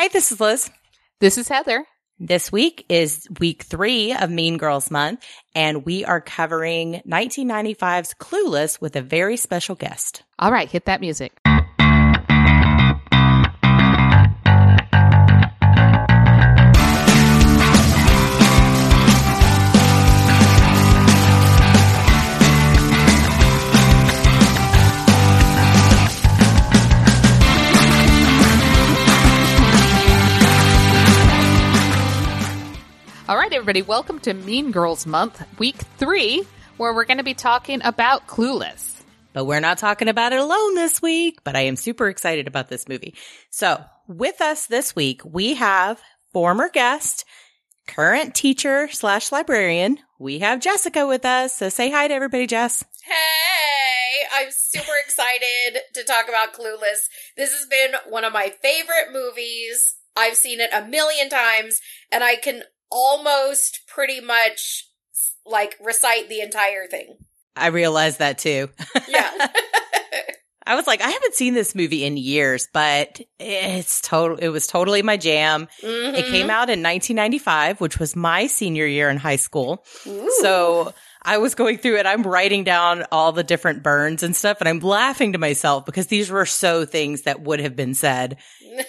Hi, this is Liz. This is Heather. This week is week three of Mean Girls Month, and we are covering 1995's Clueless with a very special guest. All right, hit that music. Everybody, welcome to Mean Girls Month, week three, where we're going to be talking about Clueless. But we're not talking about it alone this week, but I am super excited about this movie. So with us this week, we have former guest, current teacher slash librarian. We have Jessica with us. So say hi to everybody, Jess. Hey, I'm super excited to talk about Clueless. This has been one of my favorite movies. I've seen it a million times and I can almost pretty much like recite the entire thing. I realized that too. Yeah. I was like, I haven't seen this movie in years, but it's total. It was totally my jam. It Mhm. came out in 1995, which was my senior year in high school. Ooh. So I was going through it. I'm writing down all the different burns and stuff, and I'm laughing to myself because these were so things that would have been said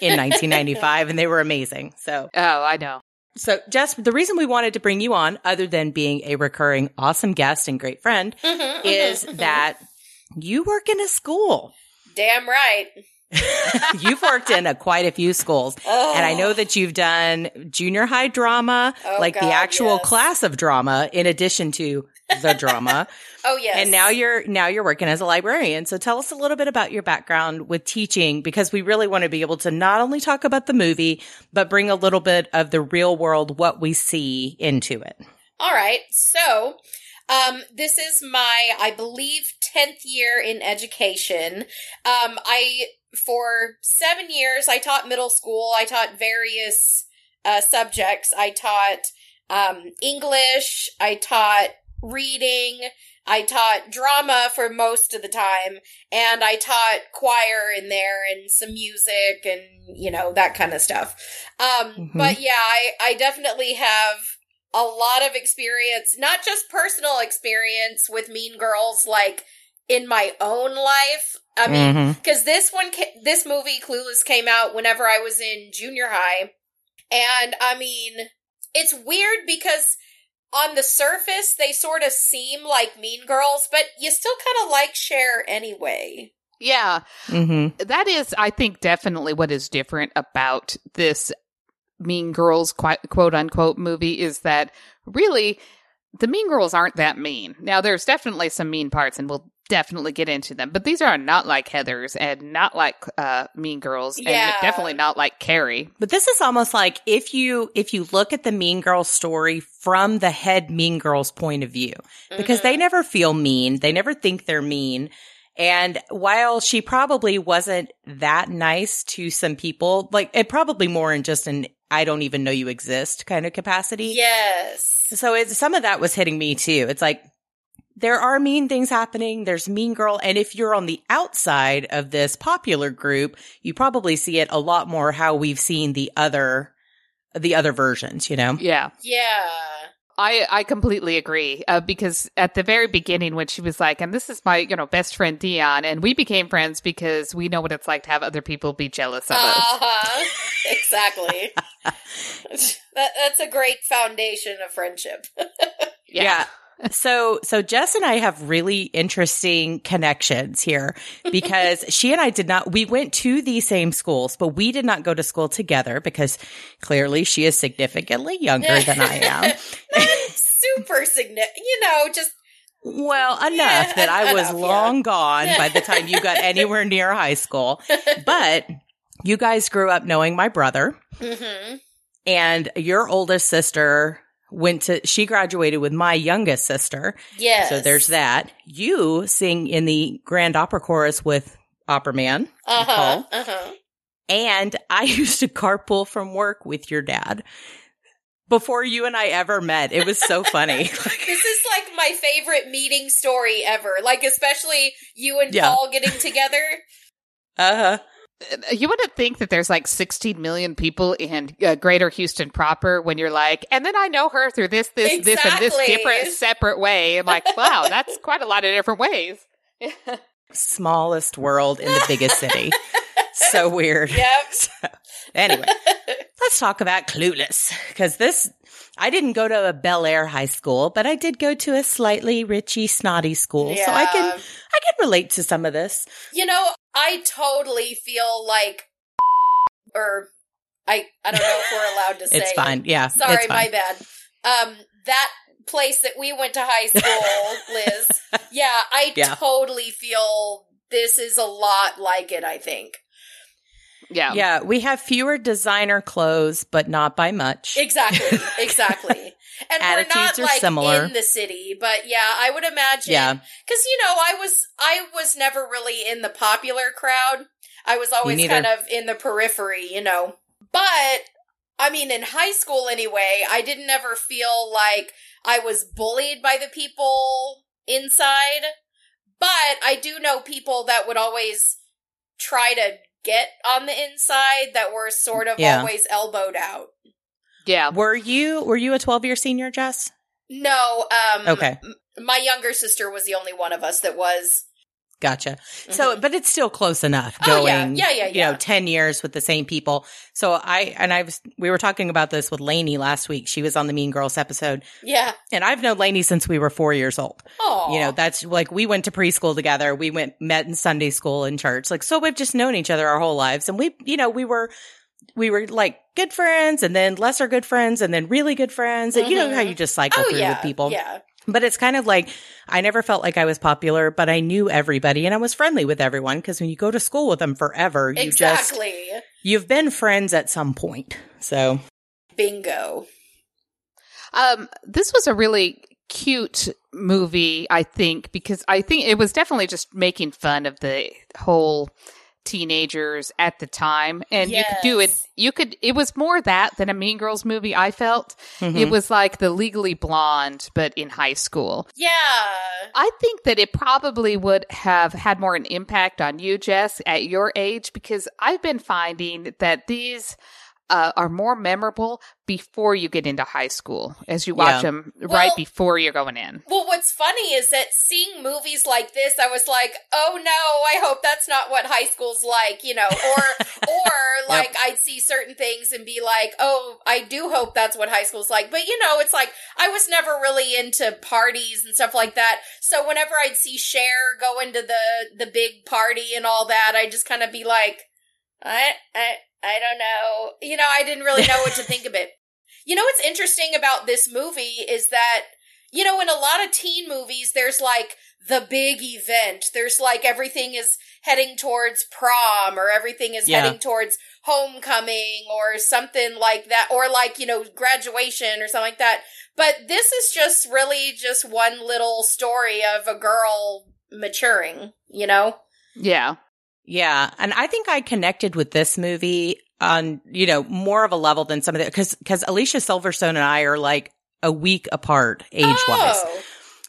in 1995, and they were amazing. So, Oh, I know. So Jess, the reason we wanted to bring you on, other than being a recurring awesome guest and great friend, Mhm, is mhm, mhm. that you work in a school. damn right. You've worked in a, quite a few schools. Oh. And I know that you've done junior high drama, Oh, like the actual yes. class of drama, in addition to the drama. Oh yes. And now you're now you're working as a librarian. So tell us a little bit about your background with teaching because we really want to be able to not only talk about the movie, but bring a little bit of the real world what we see into it. All right. So, um, this is my, I believe, 10th year in education. Um, I, for seven years, I taught middle school. I taught various, uh, subjects. I taught, um, English. I taught reading. I taught drama for most of the time. And I taught choir in there and some music and, you know, that kind of stuff. Um, Mhm. but yeah, I, I definitely have a lot of experience, not just personal experience with Mean Girls, like in my own life. I mean, because this one, this movie, Clueless, came out whenever I was in junior high, and I mean, it's weird because on the surface they sort of seem like Mean Girls, but you still kind of like Cher anyway. Yeah, Mhm. that is, I think, definitely what is different about this Mean Girls quote, quote unquote movie is that really the Mean Girls aren't that mean. Now, there's definitely some mean parts, and we'll definitely get into them, but these are not like Heathers and not like uh, Mean Girls, Yeah. and definitely not like Carrie. But this is almost like if you if you look at the Mean Girls story from the head Mean Girls point of view, because Mhm. they never feel mean, they never think they're mean. And while she probably wasn't that nice to some people, like it probably more in just an I don't even know you exist kind of capacity. yes. So it's some of that was hitting me too. It's like there are mean things happening. There's mean girl. And if you're on the outside of this popular group, you probably see it a lot more how we've seen the other, the other versions, you know? Yeah. Yeah. I, I completely agree uh, because at the very beginning when she was like, and this is my you know best friend Dionne, and we became friends because we know what it's like to have other people be jealous of us. Uh-huh. exactly. that, that's a great foundation of friendship. Yeah. So, so Jess and I have really interesting connections here because she and I did not, we went to the same schools, but we did not go to school together because clearly she is significantly younger than I am. Not super significant, you know, just Well, enough Yeah, that I was enough, yeah. long gone by the time you got anywhere near high school. But you guys grew up knowing my brother hmm and your oldest sister went to, she graduated with my youngest sister. yes. So there's that. You sing in the Grand Opera Chorus with Opera Man. Uh-huh. Nicole. Uh-huh. And I used to carpool from work with your dad before you and I ever met. It was so funny. This is like my favorite meeting story ever. Like especially you and Yeah. Paul getting together. uh huh. You wouldn't think that there's like 16 million people in uh, greater Houston proper when you're like, and then I know her through this, this, this, and this different separate way. I'm like, wow, that's quite a lot of different ways. Smallest world in the biggest city. so weird. Yep. So, anyway, let's talk about Clueless because this. I didn't go to a Bel Air high school, but I did go to a slightly richy, snotty school, so I can I can relate to some of this. You know, I totally feel like, or I I don't know if we're allowed to say. It's fine. Yeah, Sorry, it's my bad. Um, that place that we went to high school, Liz. Yeah, I Yeah. totally feel this is a lot like it. I think Yeah. Yeah, we have fewer designer clothes, but not by much. exactly, exactly. And we're Attitudes not are like similar. in the city, but yeah, I would imagine. Yeah. because you know, I was I was never really in the popular crowd. I was always kind of in the periphery, you know. But I mean, in high school anyway, I didn't ever feel like I was bullied by the people inside. But I do know people that would always try to get on the inside that were sort of Yeah. always elbowed out. Yeah. Were you were you a 12-year senior, Jess? No, um Okay. m- my younger sister was the only one of us that was. Gotcha. So, Mhm. but it's still close enough Oh, going, yeah. Yeah, yeah, you know, 10 years with the same people. So I, and I was, we were talking about this with Lainey last week. She was on the Mean Girls episode yeah. and I've known Lainey since we were four years old. Oh, You know, that's like we went to preschool together. We went, met in Sunday school and church. Like, so we've just known each other our whole lives. And we, you know, we were, we were like good friends and then lesser good friends and then really good friends. And you know how you just cycle oh through yeah, with people. Yeah, But it's kind of like I never felt like I was popular, but I knew everybody and I was friendly with everyone because when you go to school with them forever, you just exactly. you've been friends at some point. So Bingo. Um, this was a really cute movie, I think, because I think it was definitely just making fun of the whole teenagers at the time. And you could do it, you could, it was more that than a Mean Girls movie, I felt. mhm. It was like the legally blonde, but in high school. Yeah. I think that it probably would have had more an impact on you, Jess, at your age, because I've been finding that these uh, are more memorable before you get into high school, as you watch Yeah. them right Well- before you're going in. Well, what's funny is that seeing movies like this, I was like, "Oh no, I hope that's not what high school's like," you know, or or like I'd see certain things and be like, "Oh, I do hope that's what high school's like." But you know, it's like I was never really into parties and stuff like that. So whenever I'd see Cher go into the the big party and all that, I'd just kind of be like, "I I I don't know." You know, I didn't really know what to think of it. You know what's interesting about this movie is that you know, in a lot of teen movies, there's like the big event. There's like everything is heading towards prom or everything is Yeah. heading towards homecoming or something like that. Or like, you know, graduation or something like that. But this is just really just one little story of a girl maturing, you know? Yeah. Yeah. And I think I connected with this movie on, you know, more of a level than some of the, cause, cause Alicia Silverstone and I are like a week apart age wise. Oh,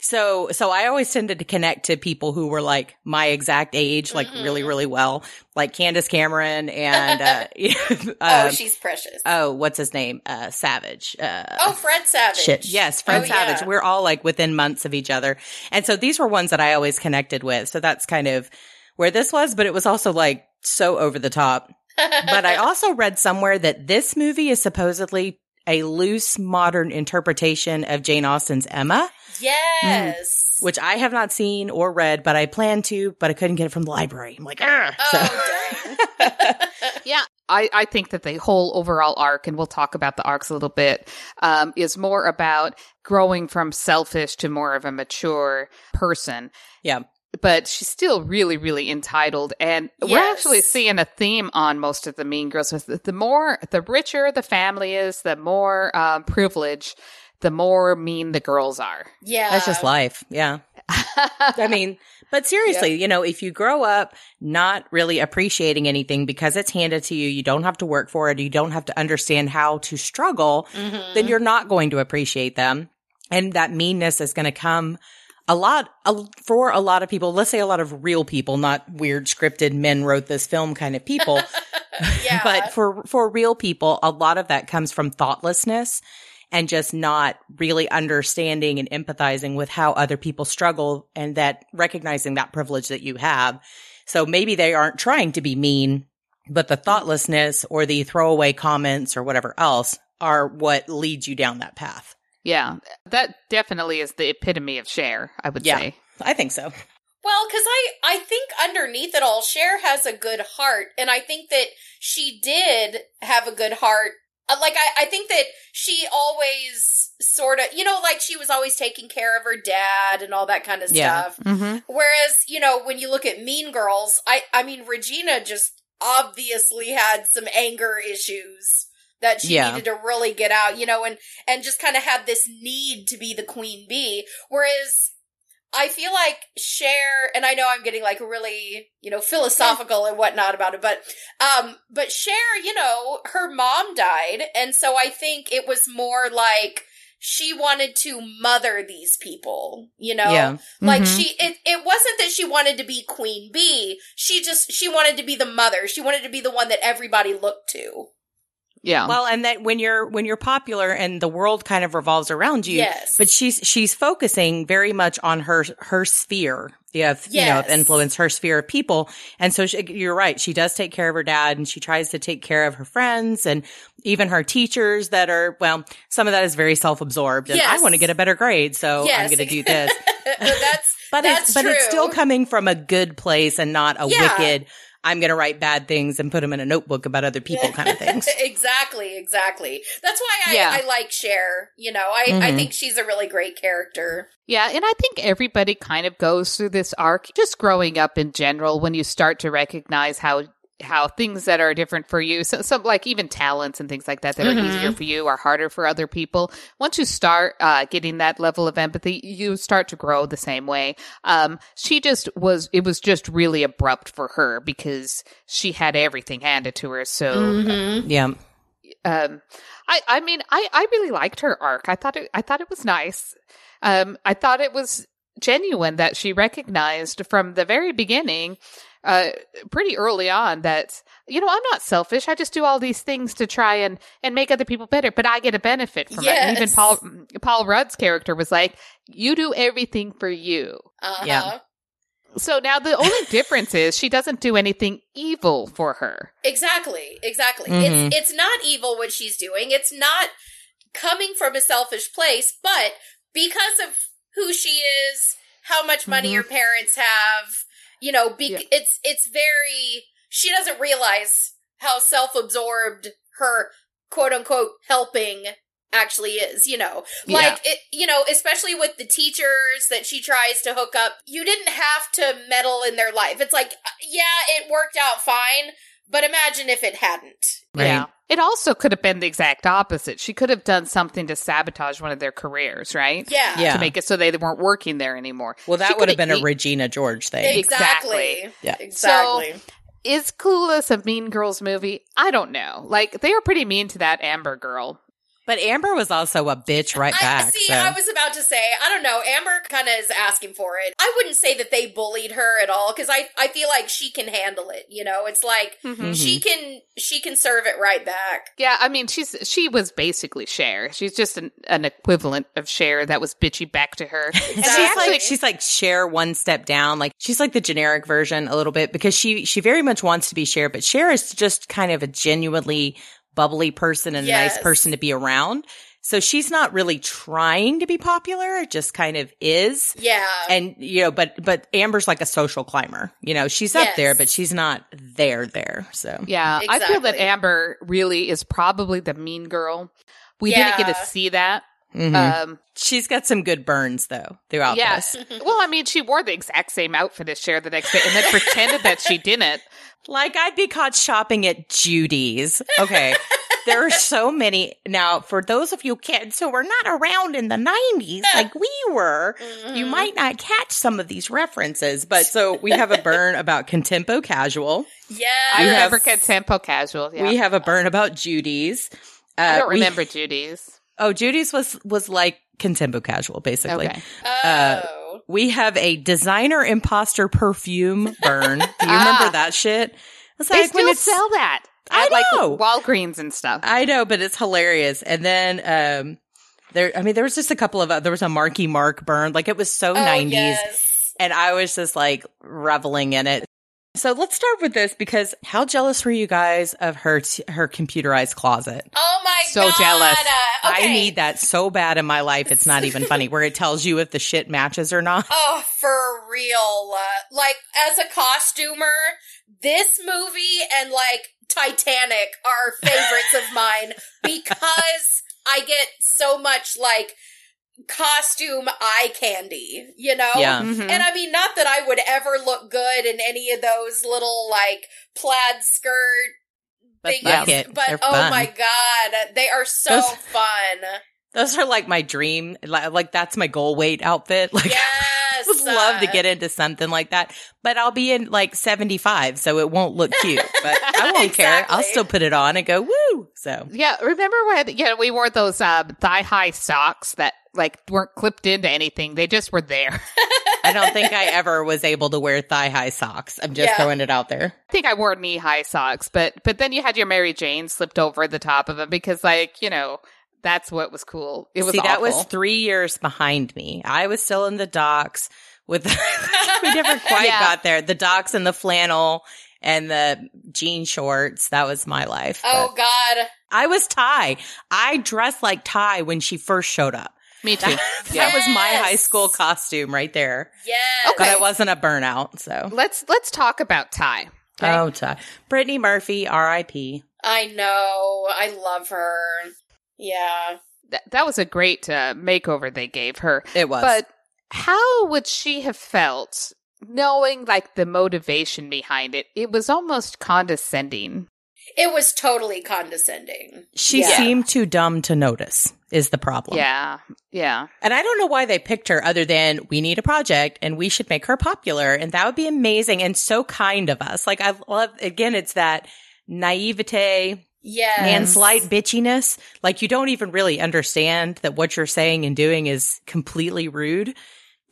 So, so I always tended to connect to people who were like my exact age, like Mhm. really, really well, like Candace Cameron and, uh, oh, uh, she's precious. oh, what's his name? Uh, Savage. Uh, oh, Fred Savage. Shit. Yes, Fred Oh, Savage. yeah. We're all like within months of each other. And so these were ones that I always connected with. So that's kind of where this was, but it was also like so over the top. But I also read somewhere that this movie is supposedly a loose modern interpretation of Jane Austen's Emma, yes. which I have not seen or read, but I plan to, but I couldn't get it from the library. I'm like, "Argh." Oh, dang. Yeah. I, I think that the whole overall arc, and we'll talk about the arcs a little bit, um, is more about growing from selfish to more of a mature person. Yeah. But she's still really, really entitled. And we're actually seeing a theme on most of the Mean Girls. With the, the more, the richer the family is, the more um, privilege, the more mean the girls are. yeah. That's just life. Yeah. I mean, but seriously, you know, if you grow up not really appreciating anything because it's handed to you, you don't have to work for it, you don't have to understand how to struggle, Mhm. then you're not going to appreciate them. And that meanness is going to come a lot a, for a lot of people, let's say a lot of real people, not weird scripted men wrote this film kind of people. yeah. but for for real people, a lot of that comes from thoughtlessness and just not really understanding and empathizing with how other people struggle and that recognizing that privilege that you have. So maybe they aren't trying to be mean, but the thoughtlessness or the throwaway comments or whatever else are what leads you down that path. Yeah, that definitely is the epitome of Cher, I would Yeah. say. I think so. Well, because I, I think underneath it all, Cher has a good heart, and I think that she did have a good heart. Uh, Like I, I think that she always sort of, you know, like she was always taking care of her dad and all that kind of Yeah. stuff. Mm-hmm. Whereas, you know, when you look at Mean Girls, I, I mean, Regina just obviously had some anger issues that she Yeah. needed to really get out, you know, and and just kind of had this need to be the queen bee. Whereas I feel like Cher, and I know I'm getting like really, you know, philosophical and whatnot about it, but, um, but Cher, you know, her mom died, and so I think it was more like she wanted to mother these people, you know, Yeah. like Mhm. she, it, it wasn't that she wanted to be queen bee. She just, she wanted to be the mother. She wanted to be the one that everybody looked to. Yeah. Well, and that when you're when you're popular and the world kind of revolves around you, Yes. but she's she's focusing very much on her her sphere of you know of influence, her sphere of people, and so she, you're right. She does take care of her dad, and she tries to take care of her friends and even her teachers that are well. Some of that is very self absorbed, and I want to get a better grade, so I'm going to do this. but that's, But that's it's but it's still coming from a good place and not a Yeah. wicked. I'm going to write bad things and put them in a notebook about other people kind of things. exactly, exactly. That's why I, Yeah. I like Cher. You know, I, I Mhm. think she's a really great character. Yeah, and I think everybody kind of goes through this arc just growing up in general when you start to recognize how how things that are different for you, so, so like even talents and things like that that Mhm. are easier for you are harder for other people. Once you start uh, getting that level of empathy, you start to grow the same way. Um, she just was, it was just really abrupt for her because she had everything handed to her. So Mm-hmm. Yeah. um i i mean i i really liked her arc i thought it i thought it was nice um i thought it was genuine that she recognized from the very beginning uh pretty early on that you know i'm not selfish i just do all these things to try and and make other people better but i get a benefit from it and even paul paul rudd's character was like you do everything for you Uh-huh. Yeah. so now the only difference is she doesn't do anything evil for her Exactly, exactly. Mhm. It's it's not evil what she's doing. It's not coming from a selfish place, but because of who she is, how much money Mhm. her parents have, you know, be- Yeah. it's it's very she doesn't realize how self-absorbed her quote unquote helping actually is, you know. Yeah. Like it you know, especially with the teachers that she tries to hook up, you didn't have to meddle in their life. It's like uh, yeah, it worked out fine, but imagine if it hadn't. Right. Yeah. It also could have been the exact opposite. She could have done something to sabotage one of their careers, right? Yeah. Yeah. To make it so they weren't working there anymore. Well, She that would have coulda been a e- Regina George thing. Exactly. Yeah. Exactly. Is Clueless a Mean Girls movie? I don't know. Like, they were pretty mean to that Amber girl. But Amber was also a bitch right back. I back. see. so. I was about to say. I don't know. Amber kind of is asking for it. I wouldn't say that they bullied her at all because I I feel like she can handle it. You know, it's like Mhm. she can she can serve it right back. Yeah, I mean, she's she was basically Cher. She's just an, an equivalent of Cher that was bitchy back to her. And she's like she's like Cher one step down. Like she's like the generic version a little bit because she she very much wants to be Cher, but Cher is just kind of a genuinely bubbly person and a nice person to be around. So she's not really trying to be popular, it just kind of is. Yeah. And you know, but but Amber's like a social climber. You know, she's up there, but she's not there there. So Yeah, I feel that Amber really is probably the mean girl. We didn't get to see that. mhm. Um, she's got some good burns though throughout yes. this. well, I mean, she wore the exact same outfit as Cher the next day and then pretended that she didn't. Like I'd be caught shopping at Judy's. Okay. there are so many. Now, for those of you kids who were not around in the 90s like we were, you Mhm. might not catch some of these references. But so we have a burn about Contempo Casual. Yeah. I You remember have- get tempo casual. Yeah. We have a burn about Judy's. Uh, I don't we- remember Judy's. oh, Judy's was was like Contempo Casual, basically. Okay. uh, Oh. We have a designer imposter perfume burn. Do you Ah. remember that shit? It's They like still when sell that I at like know. Walgreens and stuff. I know, but it's hilarious. And then um there I mean there was just a couple of uh, there was a Marky Mark burn. Like it was so Oh, 90s yes. and I was just like reveling in it. So let's start with this because how jealous were you guys of her t- her computerized closet? Oh my So god. So jealous. Uh, okay. I need that so bad in my life. It's not even funny where it tells you if the shit matches or not. Oh, for real. Uh, like, as a costumer, this movie and like Titanic are favorites of mine because I get so much like costume eye candy, you know? Yeah. Mhm. And I mean, not that I would ever look good in any of those little like plaid skirt But things, fuck it. but They're oh fun. my god, they are so Those- fun. Those are like my dream. Like, like that's my goal weight outfit. Like Yes, I would love to uh, get into something like that, but I'll be in like 75, so it won't look cute, but I won't care. I'll still put it on and go, woo. So Yeah, remember when yeah, we wore those uh, thigh high socks that like weren't clipped into anything. They just were there. I don't think I ever was able to wear thigh high socks. I'm just Yeah. throwing it out there. I think I wore knee high socks, but but then you had your Mary Jane slipped over the top of them because like, you know, that's what was cool. It was See, that was three years behind me. I was still in the Docs with, we never quite Yeah. got there. The Docs and the flannel and the jean shorts. That was my life. Oh But god. I was Ty. I dressed like Ty when she first showed up. Me too. That Yeah. was my high school costume right there. Yes. But I wasn't a burnout, so. Let's let's talk about Ty. okay? Oh, Ty. Brittany Murphy, R.I.P. I know. I love her. Yeah. That, that was a great uh, makeover they gave her. It was. But how would she have felt knowing like the motivation behind it? It was almost condescending. It was totally condescending. she Yeah. seemed too dumb to notice, is the problem. Yeah. Yeah. And I don't know why they picked her other than we need a project and we should make her popular. And that would be amazing and so kind of us. Like, I love, again, it's that naivete yeah, and slight bitchiness. Like, you don't even really understand that what you're saying and doing is completely rude.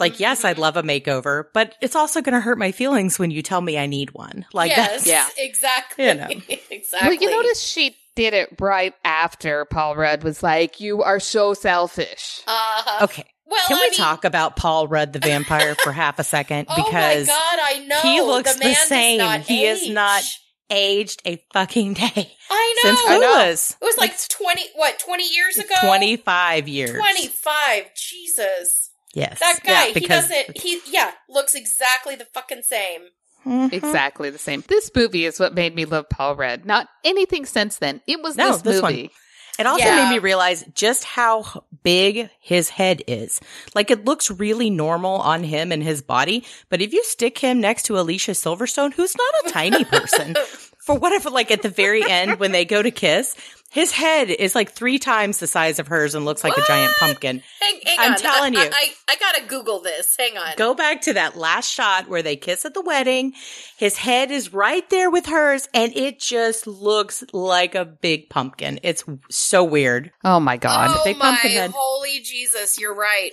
Like, yes, I'd love a makeover, but it's also going to hurt my feelings when you tell me I need one. Like, yes, that's, yeah. exactly. You know. exactly. Well, you notice she did it right after Paul Rudd was like, "You are so selfish." Uh-huh. okay. Well, Can I we mean, talk about Paul Rudd the vampire for half a second? Oh Because my god, I know he looks the, the man does same. not He is not aged a fucking day I know. since I know. It was like twenty. What? Twenty years ago. 25 years. Twenty-five. Jesus. Yes. That guy. Yeah, he doesn't. He yeah. Looks exactly the fucking same. Mhm. Exactly the same. This movie is what made me love Paul Rudd. Not anything since then. It was No, this, this one. movie. It also Yeah. made me realize just how big his head is. Like it looks really normal on him and his body, but if you stick him next to Alicia Silverstone, who's not a tiny person, for whatever, like at the very end when they go to kiss, his head is like three times the size of hers and looks like a giant pumpkin. Hang, hang I'm on. telling I, you. I, I, I gotta Google this. Hang on. Go back to that last shot where they kiss at the wedding. His head is right there with hers and it just looks like a big pumpkin. It's so weird. Oh my god. oh Big my pumpkin head. holy Jesus! You're right.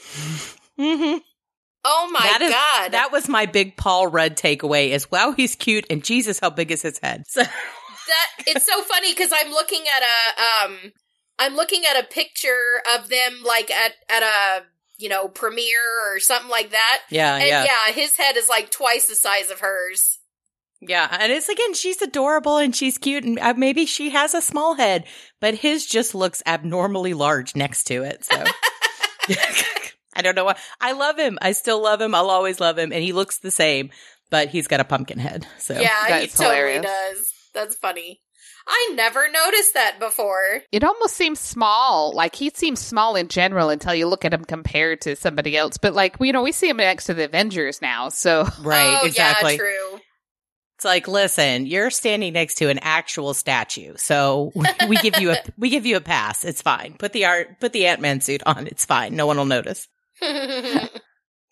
hmm Oh my That is- god. That was my big Paul Rudd takeaway is wow, he's cute and Jesus, how big is his head? So that it's so funny because I'm looking at a um I'm looking at a picture of them like at at a you know premiere or something like that. yeah, And yeah, yeah. his head is like twice the size of hers. yeah. And it's again, she's adorable and she's cute and uh, maybe she has a small head, but his just looks abnormally large next to it. So I don't know why. I love him. I still love him. I'll always love him, and he looks the same, but he's got a pumpkin head. So yeah, he that's totally hilarious. does. That's funny. I never noticed that before. It almost seems small. Like he seems small in general until you look at him compared to somebody else. But like you know, we see him next to the Avengers now. So right, oh, exactly. Yeah, true. It's like, listen, you're standing next to an actual statue, so we give you a we give you a pass. It's fine. Put the art, put the Ant Man suit on. It's fine. No one will notice.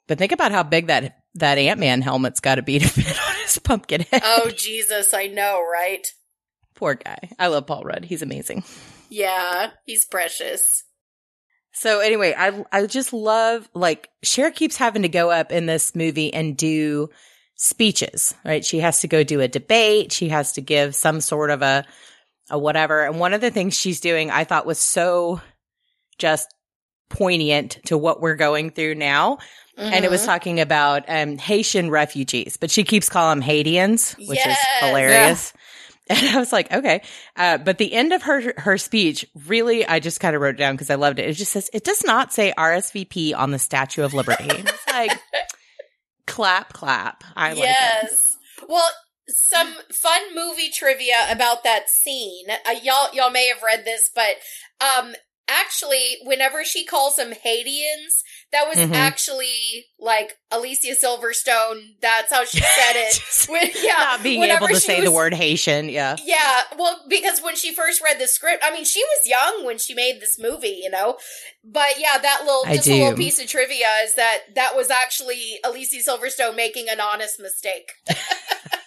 But think about how big that that Ant Man helmet's got to be to fit on his pumpkin head. oh Jesus, I know, right? Poor guy. I love Paul Rudd. He's amazing. Yeah, he's precious. So anyway, I I just love like Cher keeps having to go up in this movie and do speeches, right? She has to go do a debate. She has to give some sort of a a whatever. And one of the things she's doing I thought was so just poignant to what we're going through now. And it was Mhm. talking about um, Haitian refugees, but she keeps calling them Haitians, which Yes. is hilarious. And I was like, okay. Uh, but the end of her her speech, really, I just kind of wrote it down because I loved it. It just says, it does not say RSVP on the Statue of Liberty. It's like, clap, clap. I like it. yes. Well, some fun movie trivia about that scene. Uh, y'all, y'all may have read this, but um, actually, whenever she calls them Haitians, that was Mhm. actually like Alicia Silverstone. That's how she said it. When- yeah, not being able to say the word Haitian. Yeah. Yeah, well, because when she first read the script, I mean, she was young when she made this movie, you know. But yeah, that little I just a little piece of trivia is that that was actually Alicia Silverstone making an honest mistake.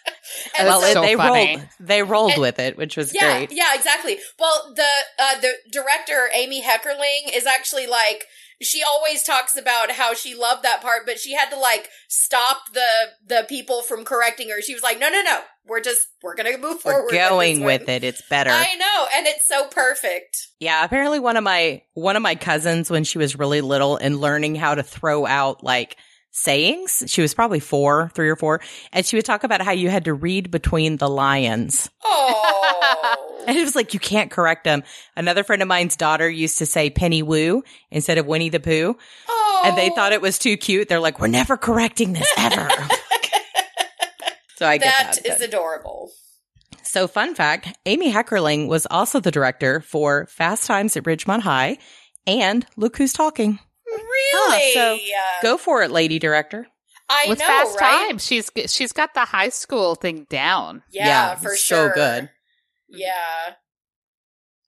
And well, so- they funny. rolled. They rolled And- with it, which was yeah, great. yeah, exactly. Well, the uh, the director Amy Heckerling is actually like she always talks about how she loved that part, but she had to like stop the the people from correcting her. She was like, "No, no, no, we're just we're gonna move We're forward. going with, with it. It's better. I know, and it's so perfect. Yeah, apparently one of my one of my cousins when she was really little and learning how to throw out like sayings. She was probably 4, 3 or 4, and she would talk about how you had to read between the lions. Oh, And it was like you can't correct them. Another friend of mine's daughter used to say Penny Woo instead of Winnie the Pooh, oh, and they thought it was too cute. They're like, "We're never correcting this ever." so I get that that. is but- adorable. So, fun fact Amy Heckerling was also the director for Fast Times at Ridgemont High and Look Who's Talking. Really? so Uh, Go for it, lady director. I With know, Fast right? Times, she's she's got the high school thing down. Yeah, for sure. So good. Yeah.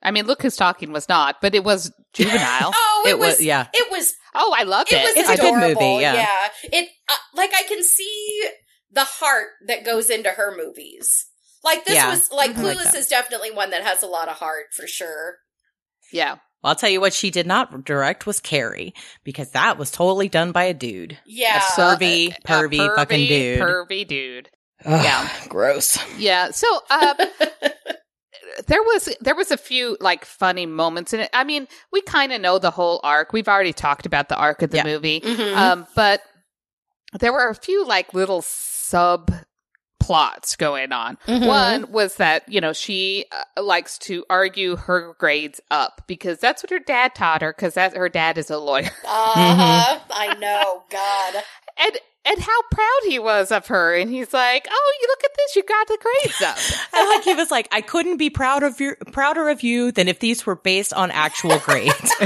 I mean, look who's talking was not, but it was juvenile. Oh, it, It was, was, yeah. It was oh, I loved it it. was It's a good adorable. movie, yeah. It uh, like I can see the heart that goes into her movies. Like this Yeah. was like I like Clueless that. is definitely one that has a lot of heart for sure. yeah. Well, I'll tell you what she did not direct was Carrie because that was totally done by a dude. Yeah. A pervy, A pervy, fucking dude. Pervy dude. Ugh, Yeah. gross. Yeah. So, uh, there was there was a few like funny moments in it. I mean, we kind of know the whole arc. We've already talked about the arc of the Yeah. movie. Mhm. Um, but there were a few like little sub plots going on. Mhm. One was that, you know, she uh, likes to argue her grades up because that's what her dad taught her because that her dad is a lawyer. Uh-huh. I know. God. And and how proud he was of her and he's like, "Oh, you look at this, you got the grades up." I like he was like, I couldn't be proud of you, prouder of you than if these were based on actual grades. I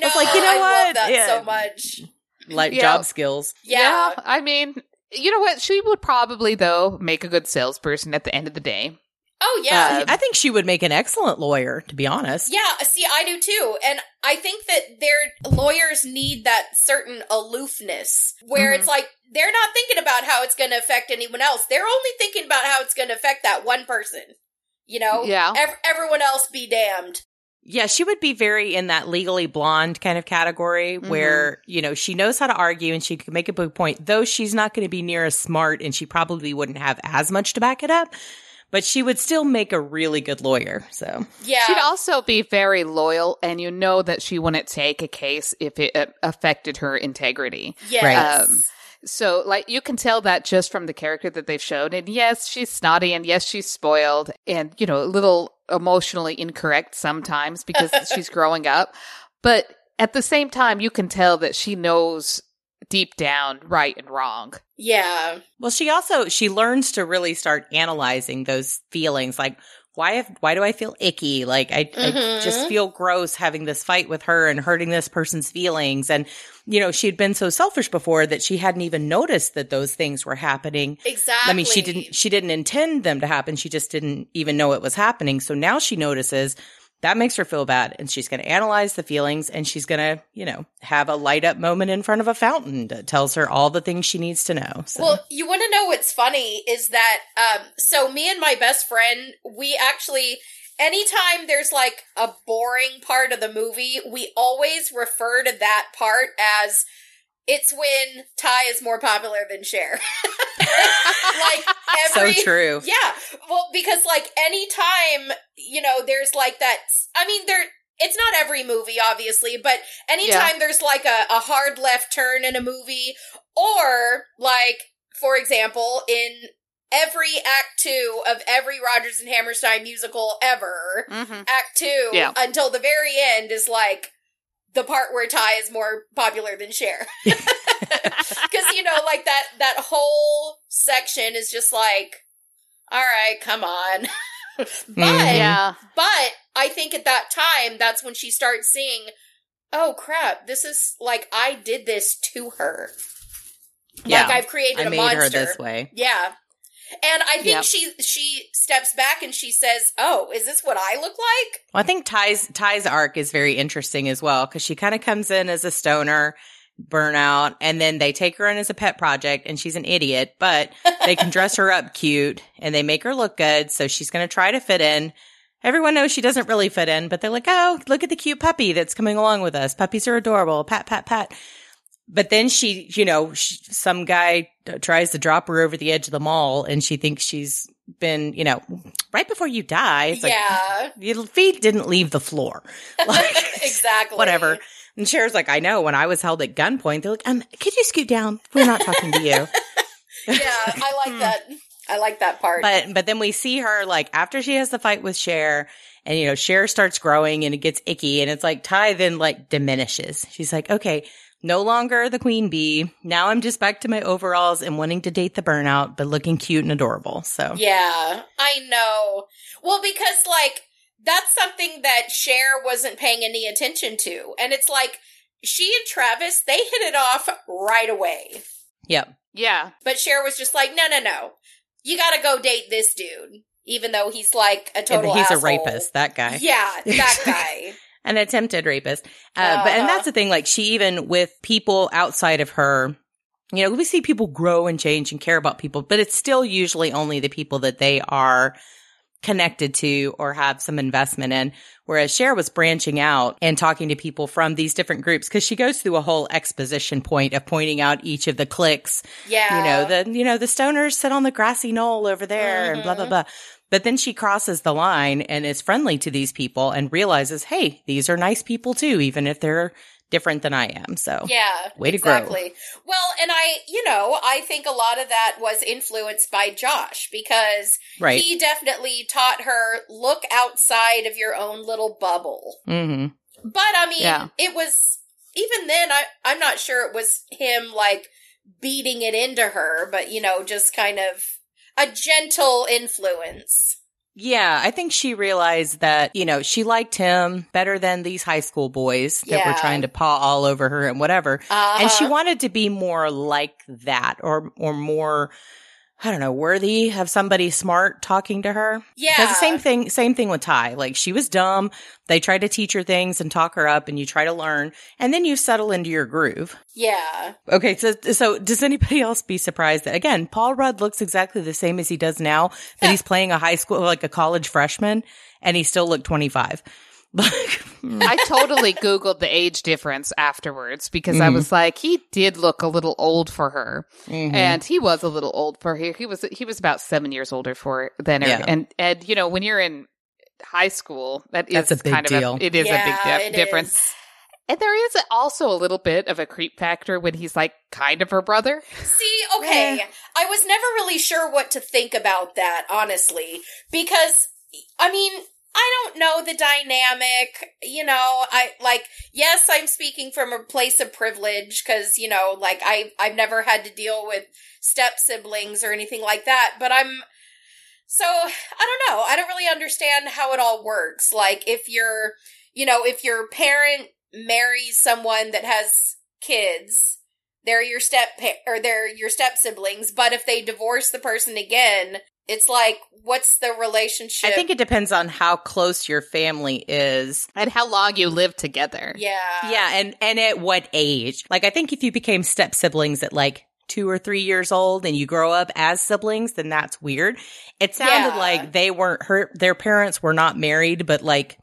know. was like, you know I love what? that Yeah. so much. like Yeah. job skills. Yeah. I mean, you know what? She would probably though make a good salesperson at the end of the day. Oh yeah. Um, I think she would make an excellent lawyer, to be honest. Yeah, see, I do too. And I think that their lawyers need that certain aloofness where Mhm. it's like they're not thinking about how it's going to affect anyone else. They're only thinking about how it's going to affect that one person. You know? Yeah. Ev- everyone else be damned. Yeah, she would be very in that legally blonde kind of category Mhm. where, you know, she knows how to argue and she can make a big point, though she's not going to be near as smart and she probably wouldn't have as much to back it up, but she would still make a really good lawyer. So, Yeah. She'd also be very loyal, and you know that she wouldn't take a case if it uh, affected her integrity. yes. Right. Um, So, like, you can tell that just from the character that they've shown. And yes, she's snotty, and yes, she's spoiled, and, you know, a little emotionally incorrect sometimes because she's growing up. But at the same time, you can tell that she knows deep down right and wrong. yeah. well, she also, she learns to really start analyzing those feelings like, why have, why do I feel icky? Like I, I Mhm. just feel gross having this fight with her and hurting this person's feelings. And, you know, she'd been so selfish before that she hadn't even noticed that those things were happening. Exactly. I mean, she didn't she didn't intend them to happen. She just didn't even know it was happening. So now she notices that makes her feel bad and she's going to analyze the feelings and she's going to, you know, have a light up moment in front of a fountain that tells her all the things she needs to know. So Well, you want to know what's funny is that um so me and my best friend, we actually anytime there's like a boring part of the movie, we always refer to that part as it's when Ty is more popular than Cher. like every so true. Yeah. Well, because like anytime, you know, there's like that I mean there it's not every movie, obviously, but anytime yeah. there's like a, a hard left turn in a movie, or like, for example, in every act two of every Rodgers and Hammerstein musical ever, mm-hmm. act two yeah. until the very end is like the part where Ty is more popular than Cher. Cause you know, like that that whole section is just like, all right, come on. but mm-hmm. yeah. but I think at that time that's when she starts seeing, oh crap, this is like I did this to her. Yeah. Like I've created I a made monster. her this way. Yeah. And I think yep. she she steps back and she says, "Oh, is this what I look like?" Well, I think Ty's Ty's arc is very interesting as well because she kind of comes in as a stoner burnout and then they take her in as a pet project and she's an idiot but they can dress her up cute and they make her look good so she's going to try to fit in everyone knows she doesn't really fit in but they're like oh look at the cute puppy that's coming along with us puppies are adorable pat pat pat but then she, you know, she, some guy tries to drop her over the edge of the mall and she thinks she's been, you know, right before you die. It's yeah. Like, your feet didn't leave the floor. Like, exactly. Whatever. And Cher's like, I know when I was held at gunpoint, they're like, um, could you scoot down? We're not talking to you. yeah. I like that. I like that part. But, but then we see her like after she has the fight with Cher and, you know, Cher starts growing and it gets icky and it's like Ty then like diminishes. She's like, okay, no longer the queen bee. Now I'm just back to my overalls and wanting to date the burnout, but looking cute and adorable. So yeah, I know. Well, because like that's something that Cher wasn't paying any attention to, and it's like she and Travis they hit it off right away. Yep. Yeah. But Cher was just like, no, no, no, you got to go date this dude, even though he's like a total. And he's asshole. a rapist. That guy. Yeah, that guy an attempted rapist. Uh, uh-huh. But and that's the thing. Like she even with people outside of her, you know, we see people grow and change and care about people, but it's still usually only the people that they are connected to or have some investment in. Whereas Cher was branching out and talking to people from these different groups because she goes through a whole exposition point of pointing out each of the cliques. Yeah. You know, the, you know, the stoners sit on the grassy knoll over there mm-hmm. and blah, blah, mm-hmm. blah. But then she crosses the line and is friendly to these people and realizes, hey, these are nice people too, even if they're different than I am. So yeah, way to exactly. grow. Well, and I, you know, I think a lot of that was influenced by Josh because right. he definitely taught her look outside of your own little bubble. Mm-hmm. But I mean, yeah. it was even then. I I'm not sure it was him like beating it into her, but you know, just kind of a gentle influence. Yeah, I think she realized that, you know, she liked him better than these high school boys that yeah. were trying to paw all over her and whatever. Uh-huh. And she uh-huh. wanted to be more like that or or more I don't know, worthy of somebody smart talking to her. Yeah. The same thing, same thing with Ty. Like she was dumb. They try to teach her things and talk her up and you try to learn and then you settle into your groove. Yeah. Okay. So, so does anybody else be surprised that again, Paul Rudd looks exactly the same as he does now, but he's playing a high school, like a college freshman and he still looked 25. I totally Googled the age difference afterwards because mm-hmm. I was like, he did look a little old for her. Mm-hmm. And he was a little old for her. He was, he was about seven years older for than her. Yeah. And, and, you know, when you're in high school, that That's is kind deal. of a, it is yeah, a big di- difference. Is. And there is also a little bit of a creep factor when he's like kind of her brother. See, okay. Yeah. I was never really sure what to think about that, honestly, because I mean, I don't know the dynamic. You know, I like, yes, I'm speaking from a place of privilege because, you know, like I, I've never had to deal with step siblings or anything like that, but I'm, so I don't know. I don't really understand how it all works. Like if you're, you know, if your parent marries someone that has kids, they're your step or they're your step siblings, but if they divorce the person again, it's like, what's the relationship? I think it depends on how close your family is and how long you live together. Yeah. Yeah. And, and at what age. Like, I think if you became step siblings at like two or three years old and you grow up as siblings, then that's weird. It sounded Yeah. like they weren't her their parents were not married, but like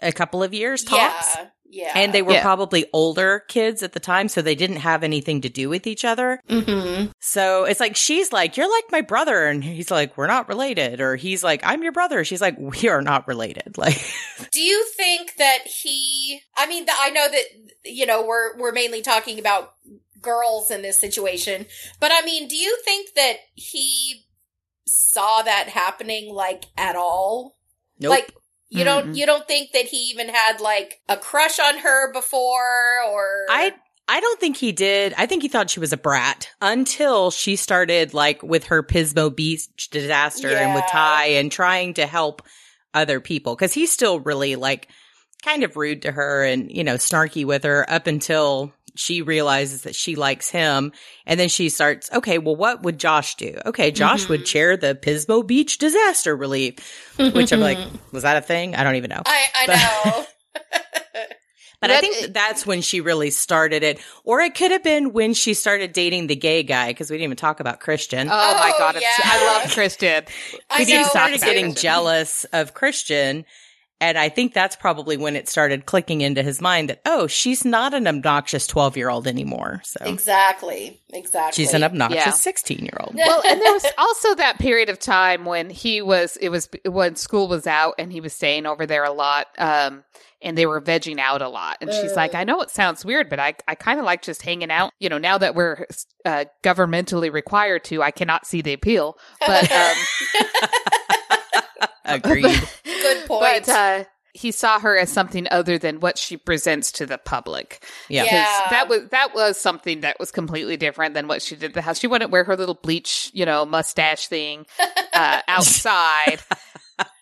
a couple of years tops. Yeah. Yeah. And they were Yeah. probably older kids at the time, so they didn't have anything to do with each other. hmm So it's like she's like, You're like my brother. And he's like, We're not related. Or he's like, I'm your brother. She's like, We are not related. Like, Do you think that he? I mean, th- I know that you know we're we're mainly talking about girls in this situation, but I mean, do you think that he saw that happening like at all? nope. Like you don't Mm-mm. you don't think that he even had like a crush on her before or I I don't think he did. I think he thought she was a brat until she started like with her Pismo Beach disaster and with Tai and trying to help other people because he's still really like kind of rude to her and you know snarky with her up until she realizes that she likes him and then she starts okay well what would josh do okay josh would Mhm. chair the pismo beach disaster relief which i'm like was that a thing i don't even know I I But- know. but I think that's when she really started it. Or it could have been when she started dating the gay guy, because we didn't even talk about Christian. Oh, my Oh, god, yeah. I love Christian. I We she know. started getting Christian. jealous of Christian. And I think that's probably when it started clicking into his mind that, oh, she's not an obnoxious 12 year old anymore. So Exactly. Exactly. she's an obnoxious Yeah. 16 year old. well, and there was also that period of time when he was it was when school was out and he was staying over there a lot um and they were vegging out a lot and she's like Mm. i know it sounds weird but i, I kind of like just hanging out you know now that we're uh, governmentally required to i cannot see the appeal but um Agreed. Good point. but uh he saw her as something other than what she presents to the public Yeah. Yeah. that was that was something that was completely different than what she did at the house. She wouldn't wear her little bleach, you know, mustache thing uh, outside,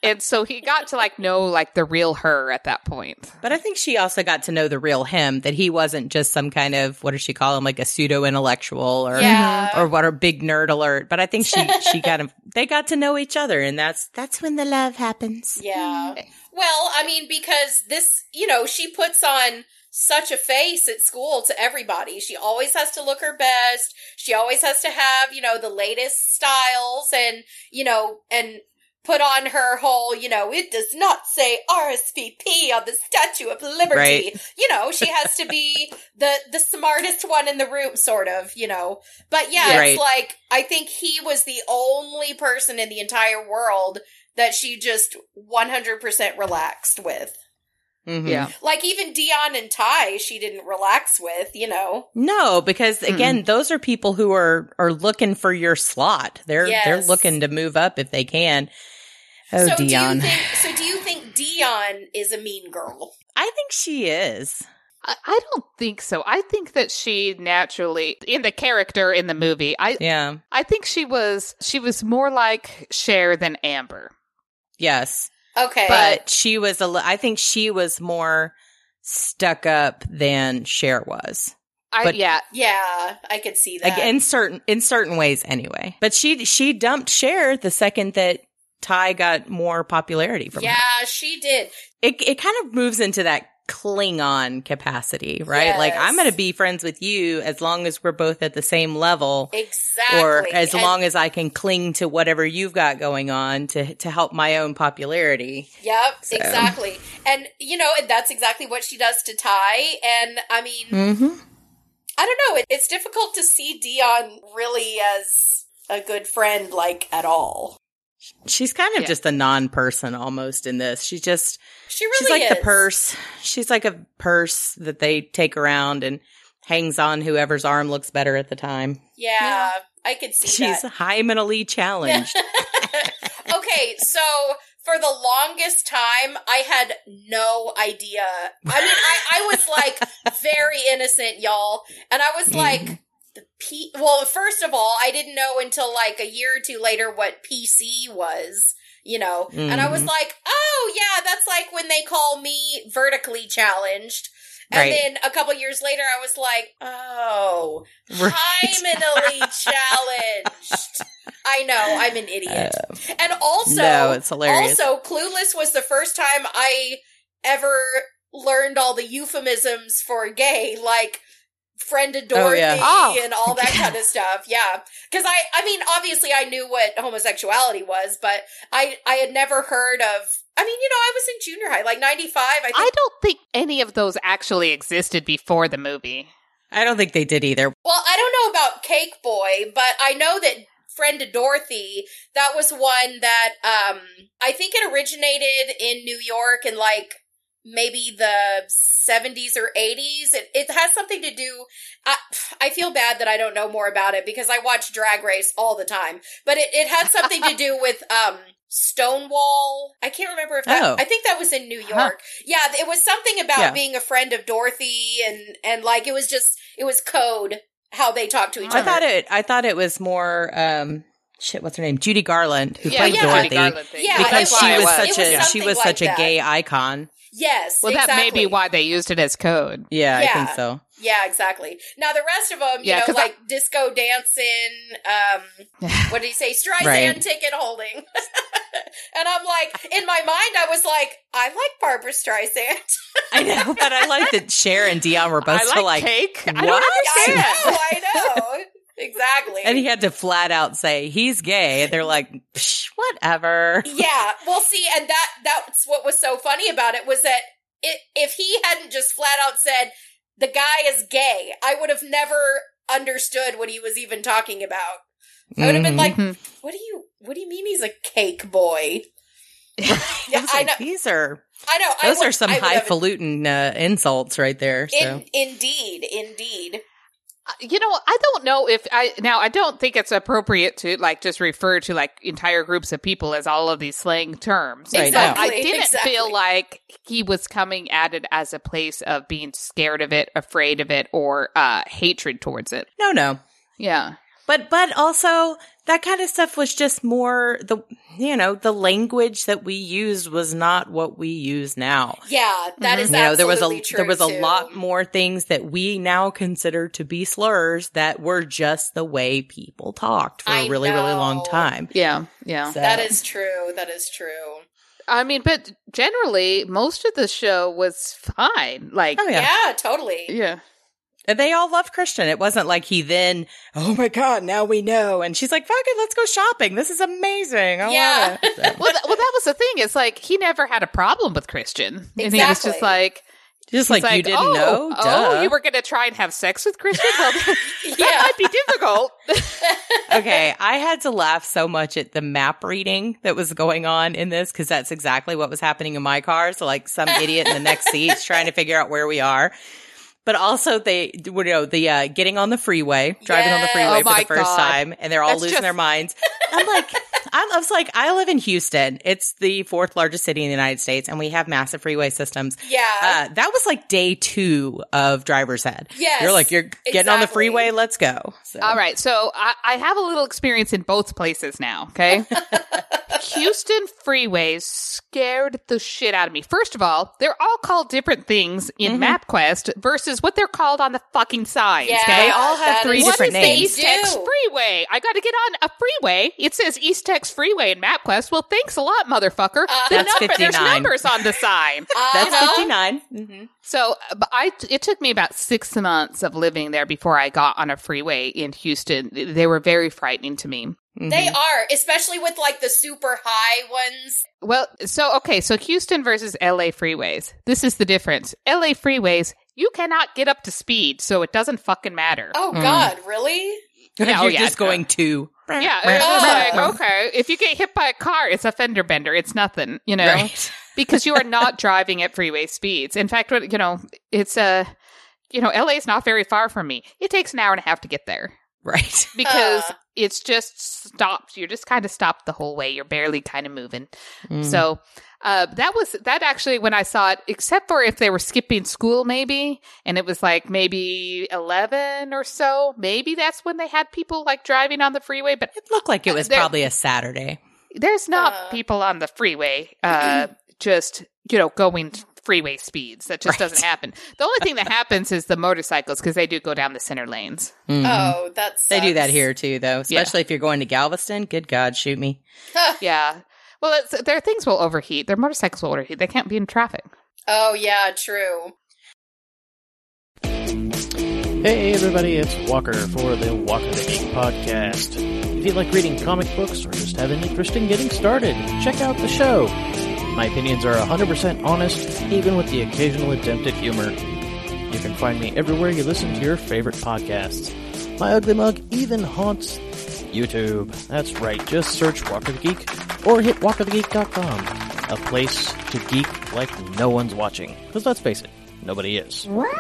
and so he got to like know like the real her at that point. But I think she also got to know the real him, that he wasn't just some kind of, what does she call him, like a pseudo intellectual or yeah. Mm-hmm. or what a big nerd alert. But I think she she kind of they got to know each other, and that's that's when the love happens. Yeah. Mm. Well, I mean, because this, you know, she puts on such a face at school to everybody. She always has to look her best. She always has to have, you know, the latest styles and, you know, and put on her whole, you know, it does not say RSVP on the Statue of Liberty. Right. You know, she has to be the the smartest one in the room, sort of, you know. But yeah, Right. it's like I think he was the only person in the entire world that she just 100% relaxed with. Mm-hmm. Yeah, Like even Dionne and Tai, she didn't relax with, you know. No, because again, those are people who are are looking for your slot. They're they're looking to move up if they can. Oh, so Dionne. do you think so do you think Dionne is a mean girl? I think she is. I, I don't think so. I think that she naturally in the character in the movie. I Yeah. I think she was she was more like Cher than Amber. Yes. Okay. But she was a li- I think she was more stuck up than Cher was. I But- yeah. yeah, I could see that. Like in certain in certain ways anyway. But she she dumped Cher the second that Tai got more popularity from her. yeah, she did. It it kind of moves into that Klingon capacity, right? Like I'm going to be friends with you as long as we're both at the same level. Exactly. Or as And- long as I can cling to whatever you've got going on to to help my own popularity. Yep, So- exactly. And you know, and that's exactly what she does to Tai. And I mean, Mm-hmm. I don't know. It, it's difficult to see Dionne really as a good friend, like at all. She's kind of Yeah. just a non-person almost in this. She's just She really she's like the purse. She's like a purse that they take around and hangs on whoever's arm looks better at the time. Yeah, I could see She's that. high mentally challenged. okay, so for the longest time, I had no idea. I mean, I, I was like very innocent, y'all, and I was like. The P. Well, first of all, I didn't know until like a year or two later what PC was. You know, and I was Mhm. like, "Oh yeah, that's like when they call me vertically challenged." And Right. then a couple years later, I was like, "Oh, Right. hymenally challenged." I know, I'm an idiot. and also, no, it's hilarious. also, Clueless was the first time I ever learned all the euphemisms for gay. Like, friend of Dorothy Oh, yeah. Oh. and all that kind of stuff. Yeah. Cause I, I mean, obviously I knew what homosexuality was, but I, I had never heard of, I mean, you know, I was in junior high, like 95. I think. I don't think any of those actually existed before the movie. I don't think they did either. well, I don't know about Cake Boy, but I know that friend of Dorothy, that was one that, um, I think it originated in New York and like, maybe the 70s or 80s. It, it has something to do. I, I feel bad that I don't know more about it because I watch Drag Race all the time, but it, it had something to do with um, Stonewall. I can't remember if that. Oh. I think that was in New York. Huh. Yeah, it was something about Yeah. being a friend of Dorothy and and like it was just it was code how they talked to each I other. I thought it. I thought it was more. um Shit, what's her name? Judy Garland, who yeah, played yeah. Judy Dorothy, Garland. Yeah, because she was was. such It was a she something was like such a that. gay icon. Yes, Well, that may be why they used it as code. Yeah, I think so. Yeah, exactly. Now the rest of them, you Yeah, know, 'cause I- like disco dancing. Um, what did he say? Streisand Right. ticket holding. and I'm like, in my mind, I was like, I like Barbra Streisand. I know, but I like that Cher and Dionne were both I like, like, cake. I what? don't I understand. know, I know. Exactly. and he had to flat out say he's gay. And they're like, Psh, whatever. yeah. Well, see, and that that's what was so funny about it was that it, if he hadn't just flat out said the guy is gay, I would have never understood what he was even talking about. I would have been like, Mhm. "What do you? What do you mean he's a cake boy?" I Yeah, was I like, know. These are I know. I those would- are some I highfalutin uh, insults right there. So In, indeed, indeed. Uh, You know, I don't know if I now I don't think it's appropriate to like just refer to like entire groups of people as all of these slang terms. Exactly. I didn't exactly. feel like he was coming at it as a place of being scared of it, afraid of it, or uh hatred towards it. no, no. Yeah. But but also that kind of stuff was just more the you know the language that we used was not what we use now. Yeah, that is Mm-hmm. you know there was a true, there was a too. lot more things that we now consider to be slurs that were just the way people talked for I a really really long time. Yeah. Yeah. So- That is true. That is true. I mean, but generally most of the show was fine. Like Oh, yeah. Yeah, totally. yeah. And they all loved Christian. It wasn't like he then, oh my God, now we know. And she's like, fuck it, let's go shopping. This is amazing. I Yeah. want it. So- Well, th- well, that was the thing. It's like he never had a problem with Christian, and he was just like, Just he's like, you didn't oh, know? Oh, you were going to try and have sex with Christian? Well, that Yeah. might be difficult. okay, I had to laugh so much at the map reading that was going on in this because that's exactly what was happening in my car. So, like, some idiot in the next seat's trying to figure out where we are. But also, they, you know, the uh, getting on the freeway, driving on the freeway Oh for the first God. time, and they're all That's losing just- their minds. I'm like, I I was like, I live in Houston. It's the fourth largest city in the United States, and we have massive freeway systems. Yeah. Uh, that was like day two of driver's head. Yes, You're like, you're getting on the freeway. Let's go. So. All right, so I, I have a little experience in both places now. Okay, Houston freeways scared the shit out of me. First of all, they're all called different things in Mhm. MapQuest versus what they're called on the fucking signs. yeah, okay? They all have three different is names. the East They Tex. Freeway? I got to get on a freeway. It says Eastex Freeway in MapQuest. Well, thanks a lot, motherfucker. Uh, the That's number, there's numbers on the sign. That's Uh-huh. 59. Mm-hmm. So, but I it took me about six months of living there before I got on a freeway in Houston. They were very frightening to me. Mm-hmm. They are, especially with like the super high ones. Well, so okay, so Houston versus LA freeways. This is the difference. LA freeways, you cannot get up to speed, so it doesn't fucking matter. Oh Mm. God, really? Yeah, oh, You're yeah, just no. going to. Yeah, it's like, okay, if you get hit by a car, it's a fender bender. It's nothing, you know, Right. because you are not driving at freeway speeds. In fact, what you know, it's a, you know, LA is not very far from me. It takes an hour and a half to get there. Right. because Uh. it's just stopped. You're just kind of stopped the whole way. You're barely kind of moving. Mm. So uh, that was that actually when I saw it, except for if they were skipping school, maybe, and it was like maybe eleven or so. Maybe that's when they had people like driving on the freeway. But it looked like it was There- probably a Saturday. there's not Uh. people on the freeway uh, just you know going freeway speeds. That just Right. doesn't happen. The only thing that happens is the motorcycles because they do go down the center lanes. Mhm. Oh, that's They do that here too, though. Yeah. Especially if you're going to Galveston. Good God, shoot me. Yeah. Well, it's, their things will overheat. Their motorcycles will overheat. They can't be in traffic. oh yeah, true. Hey everybody, it's Walker for the Walker the Geek podcast. If you like reading comic books or just have an interest in getting started, check out the show. My opinions are 100% honest, even with the occasional attempt at humor. You can find me everywhere you listen to your favorite podcasts. My ugly mug even haunts YouTube. That's right, just search Walker the Geek or hit walkerthegeek.com. A place to geek like no one's watching. Because let's face it, nobody is. What?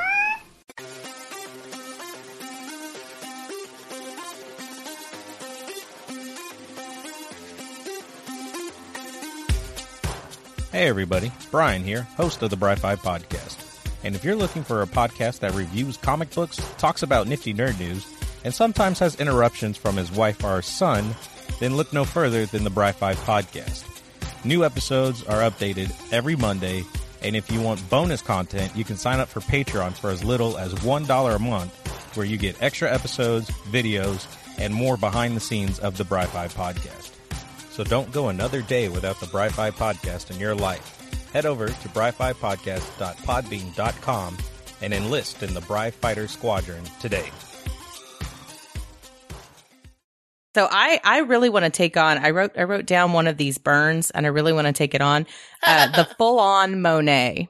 Hey everybody, Brian here, host of the Bri 5 podcast. And if you're looking for a podcast that reviews comic books, talks about nifty nerd news, and sometimes has interruptions from his wife or son, then look no further than the Bri 5 podcast. New episodes are updated every Monday, and if you want bonus content, you can sign up for Patreon for as little as $1 a month, where you get extra episodes, videos, and more behind the scenes of the Bri 5 podcast. So don't go another day without the Bri 5 podcast in your life. Head over to bri5podcast.podbean.com and enlist in the Bri Fighter Squadron today. So I, I really want to take on. I wrote I wrote down one of these burns, and I really want to take it on. Uh, the full on Monet.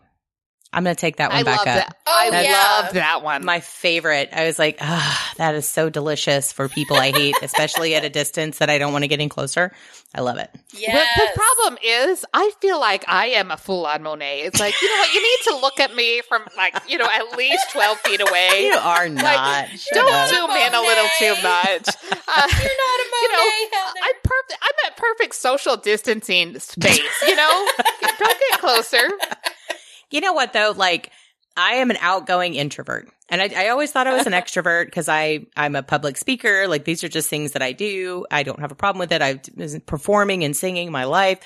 I'm going to take that one I back up. that. Oh, I yeah. love that one. My favorite. I was like, ah, that is so delicious for people I hate, especially at a distance that I don't want to get in closer. I love it. Yes. But the problem is, I feel like I am a full on Monet. It's like, you know what? You need to look at me from like, you know, at least 12 feet away. You are not. Shut Don't up. zoom in a little too much. Uh, You're not a Monet, you know, Heather. I'm perfect. I'm at perfect social distancing space. You know, don't get closer. You know what though? Like I am an outgoing introvert. And I, I always thought I was an extrovert because I, I'm a public speaker. Like these are just things that I do. I don't have a problem with it. I've been performing and singing my life,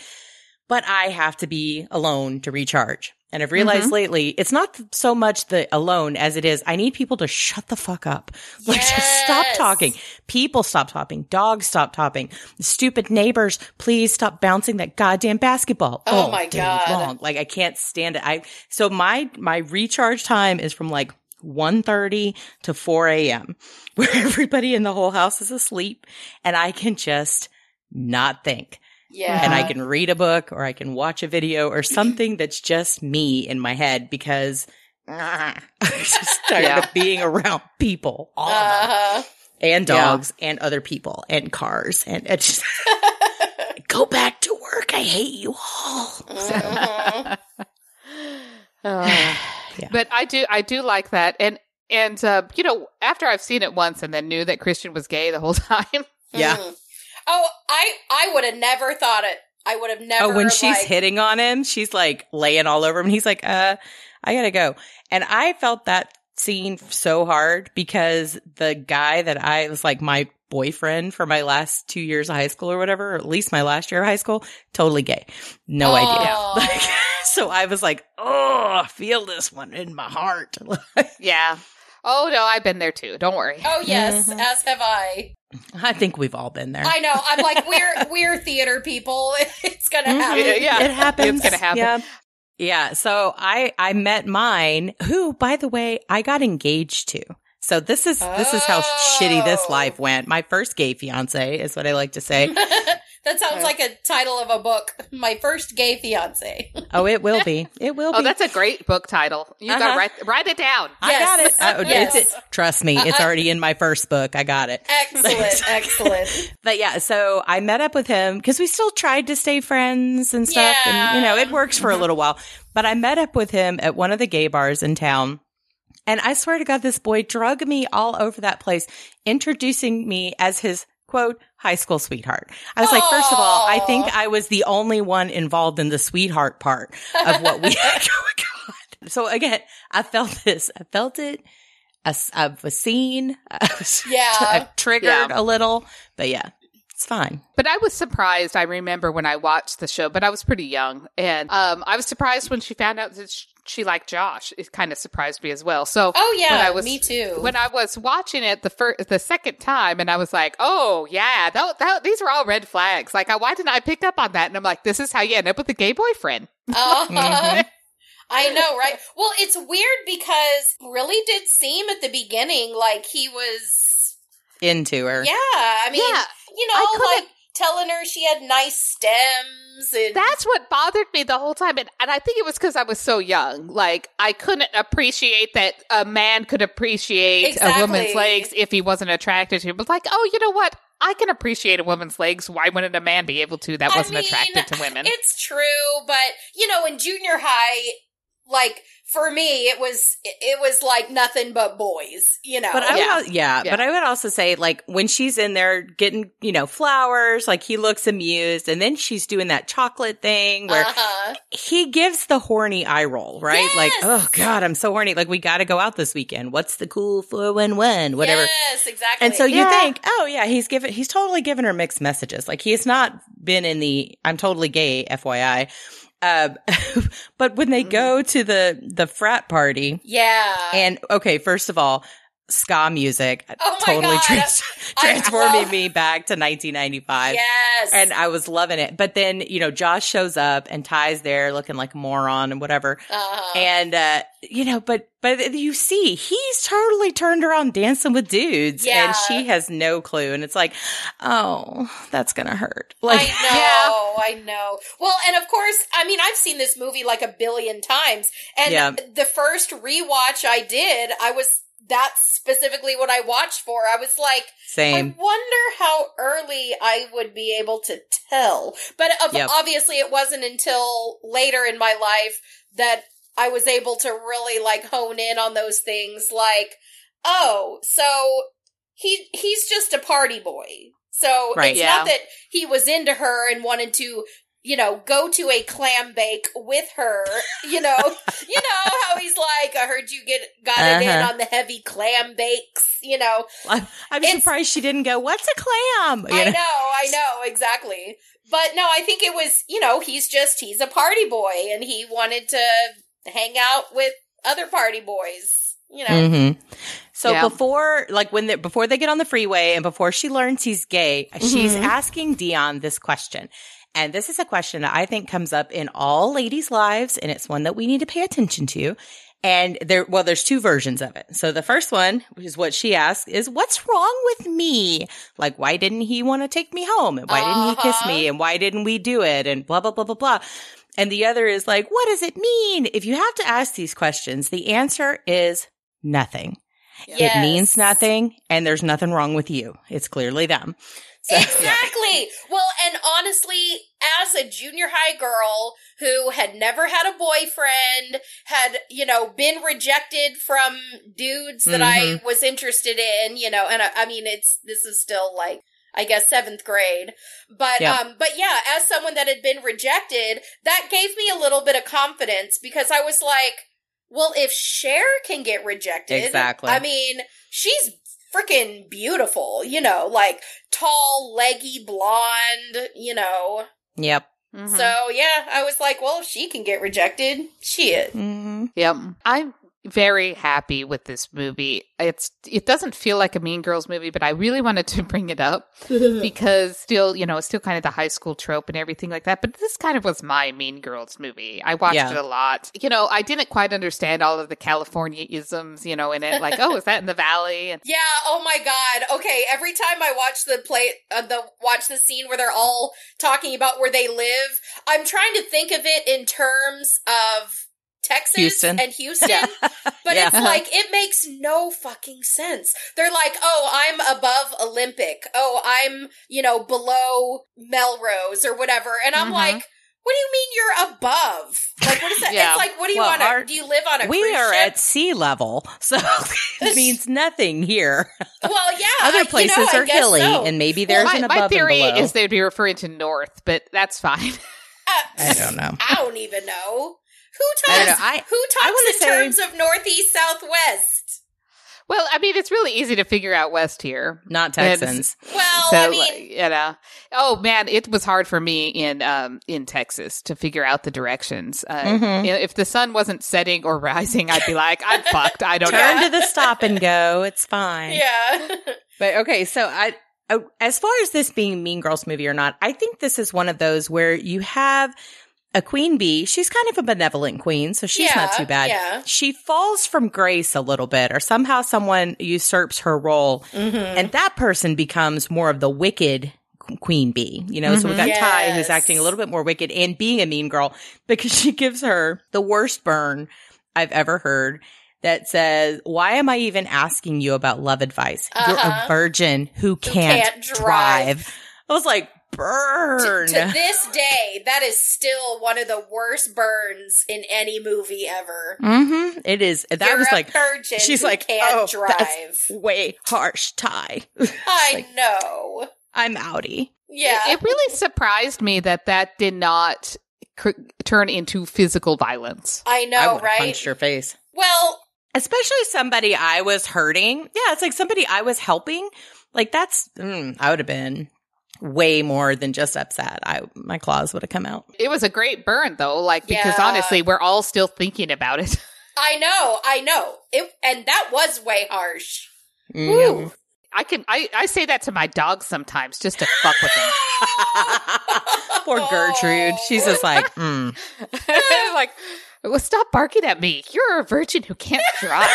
but I have to be alone to recharge. And I've realized mm-hmm. lately it's not so much the alone as it is I need people to shut the fuck up. Like just stop talking. People stop talking. Dogs stop talking. Stupid neighbors, please stop bouncing that goddamn basketball. Oh all my day God. long. Like I can't stand it. I so my my recharge time is from like 1.30 to 4 a.m. where everybody in the whole house is asleep and I can just not think. Yeah. And I can read a book or I can watch a video or something that's just me in my head because I'm just tired Yeah. of being around people, all of them, Uh-huh. and Yeah. dogs and other people and cars and it's just go back to work. I hate you all. Mhm. Uh, Yeah. But I do, I do like that, and and uh, you know, after I've seen it once and then knew that Christian was gay the whole time. Yeah. Oh, I I would have never thought it. I would have never. Oh, when she's like, hitting on him, she's like laying all over him. And he's like, uh, I gotta go. And I felt that scene so hard because the guy that I was like my boyfriend for my last two years of high school or whatever, or at least my last year of high school, totally gay. No idea. Like, so I was like, oh, I feel this one in my heart. yeah. Oh no, I've been there too. Don't worry. Oh yes, Mhm. as have I. I think we've all been there. I know. I'm like we're we're theater people. It's gonna Mhm. happen. Yeah, yeah. It happens. It's gonna happen. Yeah. Yeah. So I I met mine, who, by the way, I got engaged to. So this is this is how shitty this Oh. life went. My first gay fiance is what I like to say. that sounds like a title of a book. My first gay fiance. oh, it will be. It will Oh, be. that's a great book title. You Uh-huh. got to write write it down. I got it. Yes. Uh, Yes. it's- it- trust me, it's already in my first book. I got it. Excellent, excellent. But yeah, so I met up with him because we still tried to stay friends and stuff. And, you know, it works for a little while. But I met up with him at one of the gay bars in town. And I swear to God, this boy drug me all over that place, introducing me as his quote, high school sweetheart. I was like, first of all, I think I was the only one involved in the sweetheart part of what we had going on. So again, I felt this. I felt it. I, I was seen. I was Yeah. I triggered Yeah. a little, but yeah, it's fine. But I was surprised. I remember when I watched the show, but I was pretty young, and um, I was surprised when she found out that sh- she liked Josh. It kind of surprised me as well. So Oh yeah, when I was me too. when I was watching it the first, the second time, and I was like, "Oh yeah, that, that these are all red flags." Like, I, why didn't I pick up on that? And I'm like, "This is how you end up with a gay boyfriend." Uh-huh. Mhm. I know, right? Well, it's weird because really did seem at the beginning like he was Into her. Yeah, I mean, Yeah, you know, couldn't- like telling her she had nice stems and That's what bothered me the whole time. And, and I think it was because I was so young. Like, I couldn't appreciate that a man could appreciate a woman's legs if he wasn't attracted to it. But, like, oh, you know what? I can appreciate a woman's legs. Why wouldn't a man be able to that wasn't mean, attracted to women? It's true, but you know, in junior high, like for me, it was it, it was like nothing but boys. You know, But I Yeah. would, al- yeah, Yeah. but I would also say, like, when she's in there getting, you know, flowers, like he looks amused, and then she's doing that chocolate thing where uh-huh. he gives the horny eye roll, right? Like, oh God, I'm so horny. Like, we got to go out this weekend. What's the cool 411? Whatever. Yes, exactly. And so you think, oh yeah, he's given, he's totally given her mixed messages. Like he has not been in the, I'm totally gay, FYI. Uh, but when they go to the, the frat party yeah, and okay, first of all, ska music Oh totally trans- transforming love- me back to 1995. yes, And I was loving it. But then, you know, Josh shows up and Tai's there looking like a moron and whatever. uh-huh. And, uh, you know, but, but you see, he's totally turned around dancing with dudes Yeah. and she has no clue. And it's like, oh, that's going to hurt. Like, I know, I know. Well, and of course, I mean, I've seen this movie like a billion times, and Yeah. the first rewatch I did, I was that's specifically what I watched for. I was like, same. I wonder how early I would be able to tell. But um, Yep. obviously, it wasn't until later in my life that I was able to really like hone in on those things. Like, oh, so he he's just a party boy. So Right. it's Yeah. not that he was into her and wanted to. You know, go to a clam bake with her. You know, you know how he's like, I heard you get got it in Uh-huh. on the heavy clam bakes. You know, I'm, I'm surprised she didn't go, what's a clam? You I know? know, I know, exactly. But no, I think it was, you know, he's just, he's a party boy and he wanted to hang out with other party boys, you know. hmm So Yeah. before, like when they before they get on the freeway and before she learns he's gay, she's Mhm. asking Dionne this question. And this is a question that I think comes up in all ladies' lives, and it's one that we need to pay attention to. And there, well, there's two versions of it. So the first one, which is what she asks, is what's wrong with me? Like, why didn't he want to take me home? And why didn't he kiss Uh-huh. me? And why didn't we do it? And blah, blah, blah, blah, blah. And the other is like, what does it mean? If you have to ask these questions, the answer is nothing. Yes. It means nothing, and there's nothing wrong with you. It's clearly them. So, Exactly. Well, and honestly, as a junior high girl who had never had a boyfriend, had, you know, been rejected from dudes that I was interested in, you know, and I, I mean, it's, this is still like, I guess seventh grade. But, Yep. um, but yeah, as someone that had been rejected, that gave me a little bit of confidence because I was like, well, if Cher can get rejected, Exactly. I mean, she's freaking beautiful, you know, like tall, leggy, blonde, you know. Yep. Mhm. So yeah, I was like, well, if she can get rejected, shit. hmm Yep. I'm very happy with this movie. It's it doesn't feel like a Mean Girls movie, but I really wanted to bring it up because still, you know, it's still kind of the high school trope and everything like that. But this kind of was my Mean Girls movie. I watched Yeah. it a lot. You know, I didn't quite understand all of the California isms, you know, in it. Like, oh, is that in the valley? And Yeah. Oh my god. Okay. Every time I watch the play, uh, the watch the scene where they're all talking about where they live, I'm trying to think of it in terms of Texas Houston. and Houston. Yeah. But Yeah. it's like it makes no fucking sense. They're like, "Oh, I'm above Olympic. Oh, I'm, you know, below Melrose or whatever." And I'm Mhm. like, "What do you mean you're above? Like what is that? Yeah. It's like, what do you Well, want to do you live on a We are ship? at sea level, so it means nothing here. Well, yeah. I- Other you know, places are hilly, so. and maybe Well, there's my, an my above theory and below. is they'd be referring to North, but that's fine. Uh, I don't know. I don't even know. Who I talks know. I- who talks in say- terms of northeast southwest? well, I mean, it's really easy to figure out West here. Not Texans. Well, so I mean, you know oh man it was hard for me in um in texas to figure out the directions uh, Mhm. you know, if the sun wasn't setting or rising i'd be like i'm fucked i don't Turn know to the stop and go. It's fine. yeah. But okay, so I, uh, as far as this being Mean Girls movie or not, I think this is one of those where you have a queen bee. She's kind of a benevolent queen, so she's not too bad. yeah. She falls from grace a little bit, or somehow someone usurps her role, Mm-hmm. and that person becomes more of the wicked queen bee. You know, so we got Tai who's acting a little bit more wicked and being a mean girl because she gives her the worst burn I've ever heard. That says, "Why am I even asking you about love advice? You're a Uh-huh. virgin who can't, can't drive. drive." I was like, "Burn." To, to this day, that is still one of the worst burns in any movie ever. Mm-hmm. It is. That You're was a like virgin she's who like, can't oh, drive. that's way harsh, Tai. I like- know. I'm outie. Yeah. It, it really surprised me that that did not cr- turn into physical violence. I I know, would've right? Punched her face. Well, Especially somebody I was hurting. Yeah, it's like somebody I was helping. Like that's. Mm, I would have been way more than just upset. I my claws would have come out. It was a great burn, though, like because Yeah. honestly, we're all still thinking about it. I know, I know. It and that was way harsh. Mm. I can I, I say that to my dog sometimes just to fuck with him. Poor Gertrude. She's just like, mm. like, well, stop barking at me. You're a virgin who can't drive.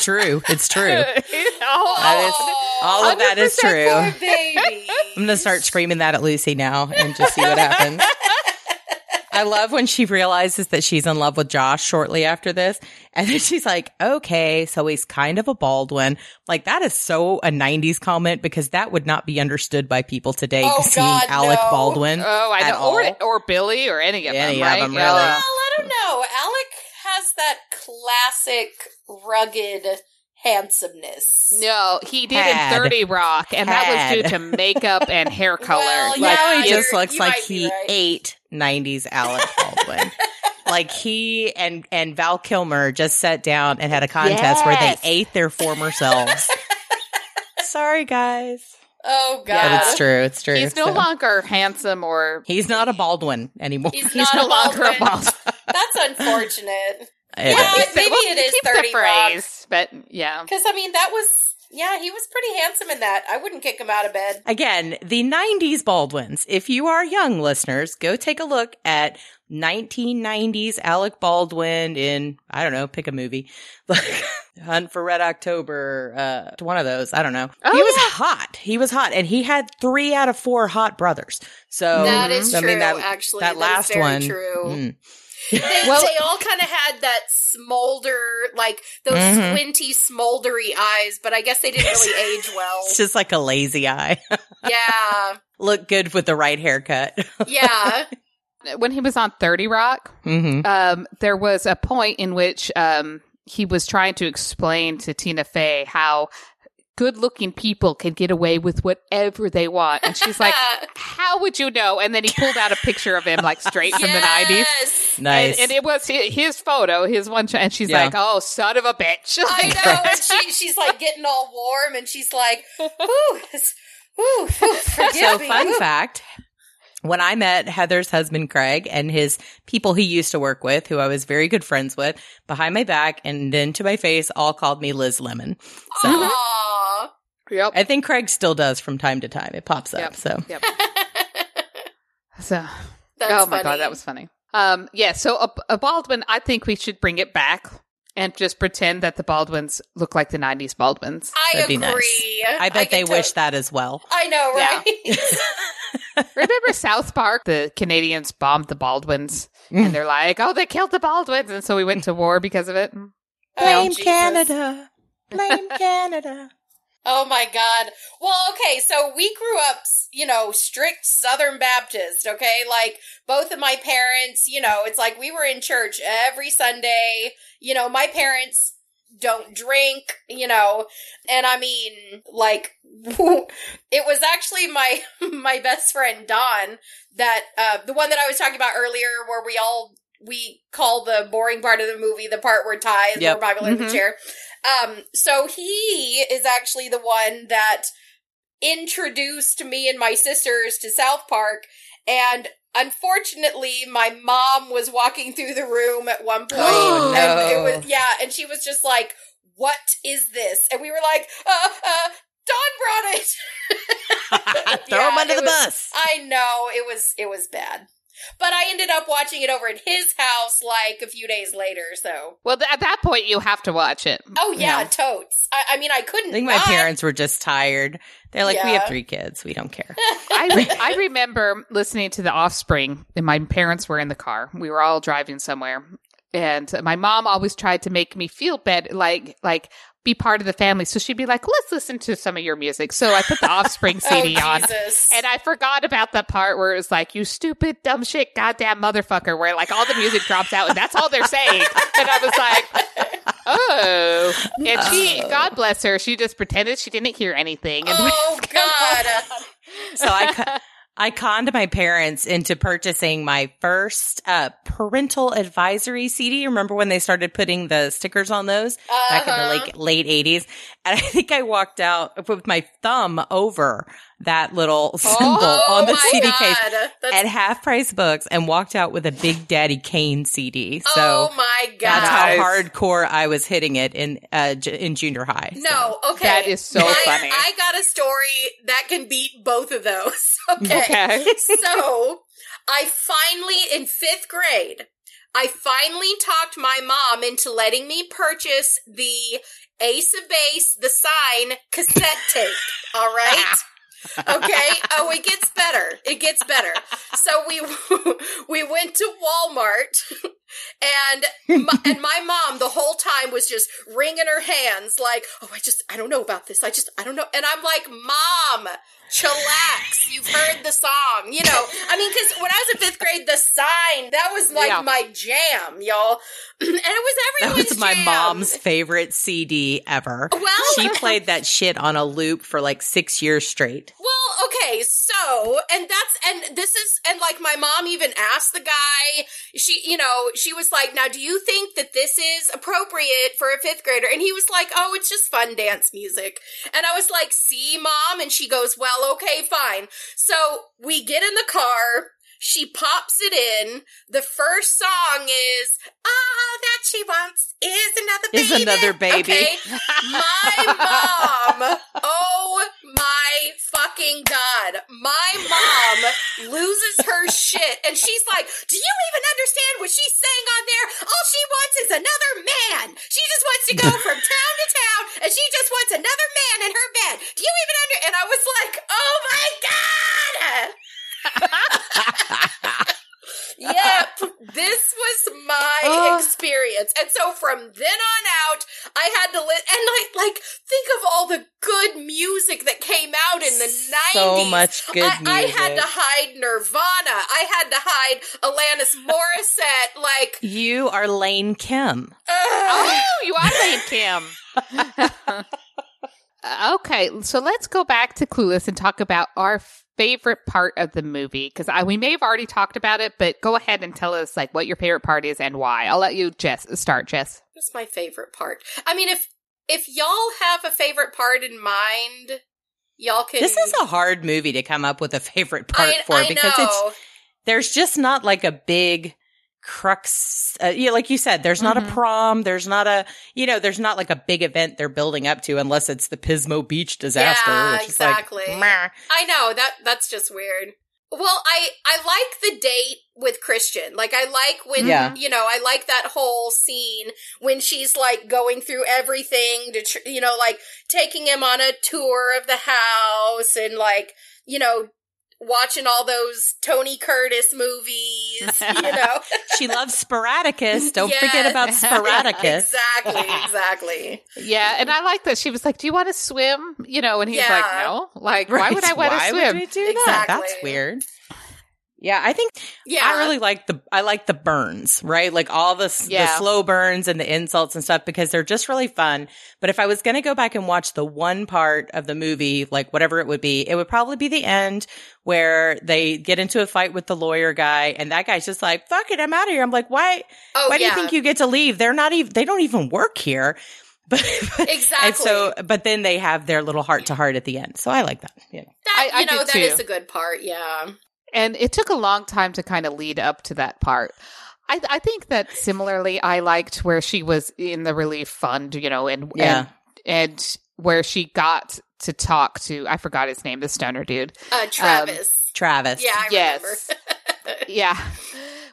It's true. It's true. That is all of that is true. Baby. I'm gonna start screaming that at Lucy now and just see what happens. I love when she realizes that she's in love with Josh shortly after this. And then she's like, okay, so he's kind of a Baldwin. Like, that is so a 90s comment because that would not be understood by people today Oh, seeing God, Alec no. Baldwin. Oh, I at know. Or, all. or Billy or any of Any them, of right? them, Yeah. really. Well, I don't know. Alec has that classic rugged handsomeness. No, he did Had. in 30 Rock, and that was due to makeup and hair color. Well, like, yeah, now he just looks like he right. ate 90s Alec Baldwin. like he and and Val Kilmer just sat down and had a contest where they ate their former selves. Sorry, guys. Oh God. But it's true. It's true. he's no So- longer handsome or He's not a Baldwin anymore. He's, he's not no a longer a Baldwin. Baldwin. That's unfortunate. It Yeah, is. maybe Well, it is keep 30 the phrase, but yeah. Because I mean, that was yeah, he was pretty handsome in that. I wouldn't kick him out of bed. Again, the 90s Baldwins. If you are young listeners, go take a look at 1990s Alec Baldwin in, I don't know, pick a movie. Like Hunt for Red October, uh, one of those. I don't know. Oh, he was yeah. hot. He was hot. And he had three out of four hot brothers. So That is I true. mean, that, actually, that That is last very one. True. mm. They, Well- they all kind of had that smolder, like those Mhm. squinty, smoldery eyes. But I guess they didn't really age well. It's just like a lazy eye. yeah, Look good with the right haircut. yeah. When he was on 30 Rock, hmm um, there was a point in which um, he was trying to explain to Tina Fey how good looking people can get away with whatever they want. And she's like, How would you know? And then he pulled out a picture of him, like straight from the 90s. Nice. And, and it was his, his photo, his one, ch- and she's Yeah. like, "Oh, son of a bitch!" I know. And she, she's like getting all warm, and she's like, "Ooh, ooh, ooh, forgive So, me." fun Ooh. fact when I met Heather's husband, Craig, and his people he used to work with, who I was very good friends with, behind my back and then to my face, all called me Liz Lemon. So, Aw. Yep. I think Craig still does from time to time. It pops up. Yep. So, Yep. So, That's oh my funny. god, that was funny. Um, yeah. So a, a Baldwin, I think we should bring it back and just pretend that the Baldwins look like the '90s Baldwins. I That'd be agree. nice. I bet they wish to- that as well. I know, Yeah. right? Remember South Park? The Canadians bombed the Baldwins, and they're like, "Oh, they killed the Baldwins," and so we went to war because of it. Oh, Blame Jesus. Canada. Blame Canada. Oh my God. Well, okay, so we grew up, you know, strict Southern Baptist, okay? Like, both of my parents, you know, it's like we were in church every Sunday. You know, my parents don't drink, you know, and I mean, like, it was actually my, my best friend, Don, that, uh, the one that I was talking about earlier where we all, we call the boring part of the movie the part where Tai is Yep. more popular in Mhm. the chair. Um, so he is actually the one that introduced me and my sisters to South Park, and unfortunately, my mom was walking through the room at one point, Oh, and it was yeah, and she was just like, "What is this?" And we were like, "Uh, uh, Don brought it." Throw Yeah, him under the was- bus. I know it was it was bad. But I ended up watching it over at his house like a few days later. So, Well, th- at that point, you have to watch it. oh yeah, Yeah. totes. I, I mean, I couldn't. I think my not. parents were just tired. They're like, we have three kids. We don't care. I, re- I remember listening to The Offspring, and my parents were in the car. We were all driving somewhere, and my mom always tried to make me feel bad, like like be part of the family. So she'd be like, "Let's listen to some of your music." So I put the Offspring CD oh, on. And I forgot about the part where it was like, you stupid, dumb shit, goddamn motherfucker, where like all the music drops out and that's all they're saying. And I was like, oh. And she, God bless her, she just pretended she didn't hear anything. And oh God. So I, I conned my parents into purchasing my first uh, parental advisory CD. Remember when they started putting the stickers on those back in the Uh-huh. like late eighties? And I think I walked out with my thumb over that little symbol Oh on the CD God. case That's, at half price books and walked out with a Big Daddy Kane CD. So oh my God. that's how hardcore I was hitting it in uh, j- in junior high. So. No, okay. That is so I, funny. I got a story that can beat both of those. Okay. Okay. so I finally, in fifth grade, I finally talked my mom into letting me purchase the Ace of Base, the sign cassette tape. All right. Okay. Oh, it gets better. It gets better. So we we went to Walmart, and my, and my mom the whole time was just wringing her hands, like, "Oh, I just I don't know about this. I just I don't know." And I'm like, "Mom, chillax. You've heard the song, you know." I mean, because when I was in fifth grade, the sign that was like Yeah. my jam, y'all, and it was That was my jam. mom's favorite CD ever. Well, She played that shit on a loop for like six years straight. Well, okay, so and that's and this is and like my mom even asked the guy, she you know, she was like, Now do you think that this is appropriate for a fifth grader? And he was like, Oh, it's just fun dance music. And I was like, See, mom? And she goes, Well, okay, fine. So we get in the car, she pops it in. The first song is All that she wants is another baby. Is another baby. Okay. My mom, oh my fucking god, my mom loses her shit and she's like, Do you even understand what she's saying on there? All she wants is another man. She just wants to go from town to town and she just wants another man in her bed. Do you even under? And I was like! Yep, this was my Oh. experience. And so from then on out, I had to li- and I like think of all the good music that came out in the 90s. So much good I, I had to hide Nirvana. I had to hide Alanis Morissette. Like, You are Lane Kim. ugh. Oh, you are Lane Kim. Uh, okay, so let's go back to Clueless and talk about our favorite part of the movie because we may have already talked about it, but go ahead and tell us like what your favorite part is and why. I'll let you Jess start, Jess. what's my favorite part. I mean, if if y'all have a favorite part in mind, y'all can. This is a hard movie to come up with a favorite part I, for I because know. it's there's just not like a big crux. Uh, yeah, like you said, there's not Mhm. a prom. There's not a you know, there's not like a big event they're building up to unless it's the Pismo Beach disaster. Yeah, which is like, exactly. I know that that's just weird. Well, I I like the date with Christian. Like I like when Yeah. you know, I like that whole scene when she's like going through everything to tr- you know, like taking him on a tour of the house and like, you know, watching all those Tony Curtis movies, you know. she loves Sporadicus. Don't forget about Sporadicus. exactly, exactly. Yeah, and I like that she was like, "Do you want to swim?" You know, and he's Yeah. like, "No." Like, why would I want to swim? would do that? Exactly. That's weird. Yeah, I think Yeah. I really like the I like the burns, right? Like all the s- the slow burns and the insults and stuff because they're just really fun. But if I was going to go back and watch the one part of the movie, like whatever it would be, it would probably be the end where they get into a fight with the lawyer guy and that guy's just like, "Fuck it, I'm out of here." I'm like, "Why oh, why do you think you get to leave? They're not even they don't even work here." But Exactly. And so but then they have their little heart to heart at the end. So I like that. Yeah. that, I- I know, did that too. is a good part, yeah. And it took a long time to kind of lead up to that part. I, I think that similarly, I liked where she was in the relief fund, you know, and Yeah. and, and where she got to talk to I forgot his name, the stoner dude. Uh Travis. Travis. yeah, I yes. remember. Yeah.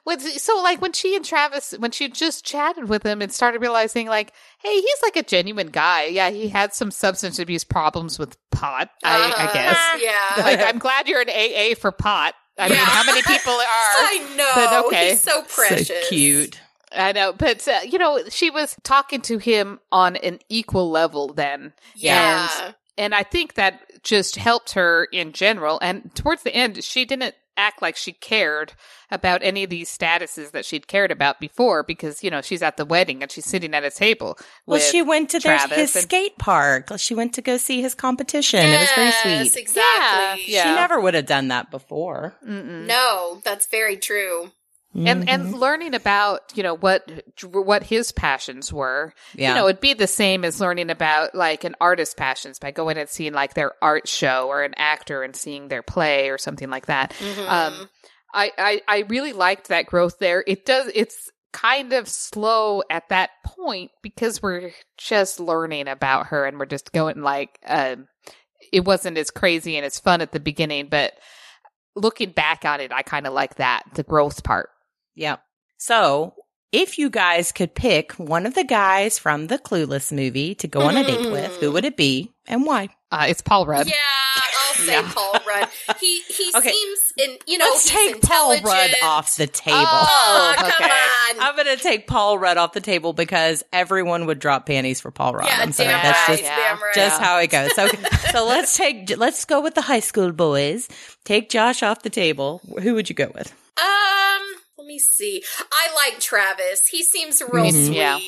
When, so like when she and Travis when she just chatted with him and started realizing like, hey, he's like a genuine guy. Yeah, he had some substance abuse problems with pot, I, I Uh-huh. guess. Yeah. Like I'm glad you're an AA for pot. I mean, Yeah. how many people are? I know. But okay. He's so precious. So cute. I know, but uh, you know, she was talking to him on an equal level then, Yeah. and I think that just helped her in general. And towards the end, she didn't act like she cared about any of these statuses that she'd cared about before because you know she's at the wedding and she's sitting at a table. Well, she went to their, his and- skate park. She went to go see his competition. it was very sweet. Exactly. Yeah. She never would have done that before. Mm-mm. No, that's very true. And and Mhm. learning about you know what what his passions were yeah. you know it'd be the same as learning about like an artist's passions by going and seeing like their art show or an actor and seeing their play or something like that Mhm. um I, I i really liked that growth there it does it's kind of slow at that point because we're just learning about her and we're just going like um it wasn't as crazy and as fun at the beginning but looking back on it i kind of like that the growth part Yep. So, if you guys could pick one of the guys from the Clueless movie to go on a date with, who would it be and why? uh it's paul rudd Yeah, I'll say Yeah. Paul Rudd. He he Okay. seems in you know Let's he's take Paul Rudd intelligent. off the table. Oh, come okay. on. I'm going to take Paul Rudd off the table because everyone would drop panties for Paul Rudd. yeah, I'm sorry. damn That's right, just Yeah. damn right. just how it goes. So, so let's take let's go with the high school boys. Take Josh off the table. Who would you go with? Um, let me see. I like Travis. He seems real Mhm. sweet. Yeah.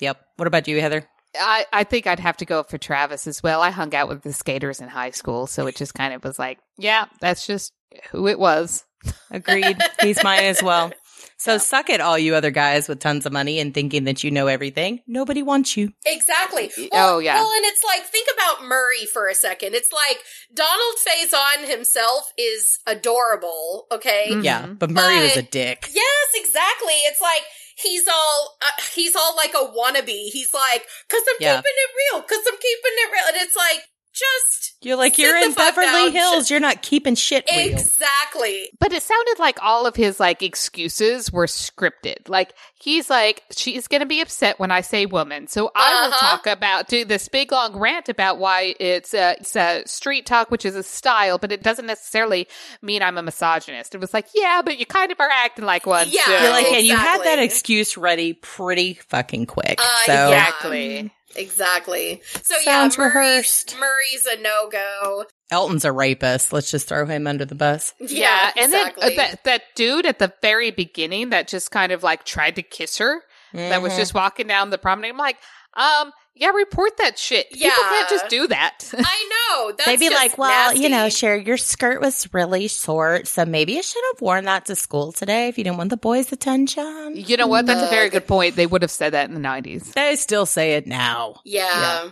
Yep. What about you, Heather? I, I think I'd have to go for Travis as well. I hung out with the skaters in high school, so it just kind of was like, yeah, that's just who it was. Agreed. He's mine as well. So suck it, all you other guys with tons of money and thinking that you know everything. Nobody wants you. Exactly. Well, oh, yeah. Well, and it's like think about Murray for a second. It's like Donald Faison himself is adorable. Okay. Mhm. Yeah, but Murray was a dick. Yes, exactly. It's like he's all uh, he's all like a wannabe. He's like, "Cause I'm Yeah. keeping it real. Cause I'm keeping it real." And it's like, just You're like, Sit you're in Beverly down. Hills. You're not keeping shit real. exactly. But it sounded like all of his like excuses were scripted. Like he's like, she's gonna be upset when I say woman, so I will Uh-huh. talk about do this big long rant about why it's a it's a street talk, which is a style, but it doesn't necessarily mean I'm a misogynist. It was like, yeah, but you kind of are acting like one. Yeah, too. You're like, yeah, you had that excuse ready pretty fucking quick. Uh, so yeah. exactly. Exactly. So Sounds yeah, Murray's, rehearsed. Murray's a no go. Elton's a rapist. Let's just throw him under the bus. Yeah, and exactly. then uh, that that dude at the very beginning that just kind of like tried to kiss her, that was Mhm. just walking down the promenade. I'm like, um, yeah, report that shit. People can't just do that. I know. That's They'd be just like, well, you know, nasty. sure, your skirt was really short, so maybe you should have worn that to school today if you didn't want the boys' attention. you know what? That's a very good point. They would have said that in the 90s. They still say it now. yeah.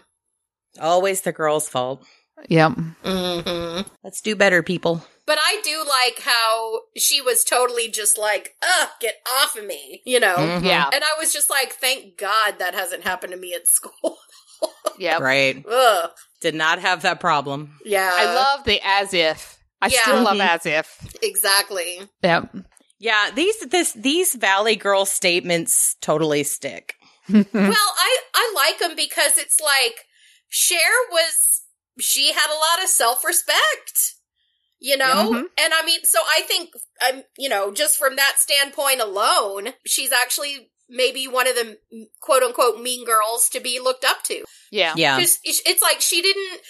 Always the girl's fault. Yep. hmm Let's do better, people. But I do like how she was totally just like, ugh, get off of me, you know? Mhm. Yeah. And I was just like, thank God that hasn't happened to me at school. yeah. Right. ugh. Did not have that problem. Yeah. I love the as if. I Yeah. still love Mhm. as if. Exactly. Yep. Yeah, these this these Valley Girl statements totally stick. Well, I, I like them because it's like, Cher was, she had a lot of self respect. You know? Mhm. And I mean, so I think, I'm, you know, just from that standpoint alone, she's actually maybe one of the quote unquote mean girls to be looked up to. yeah. Yeah. It's like she didn't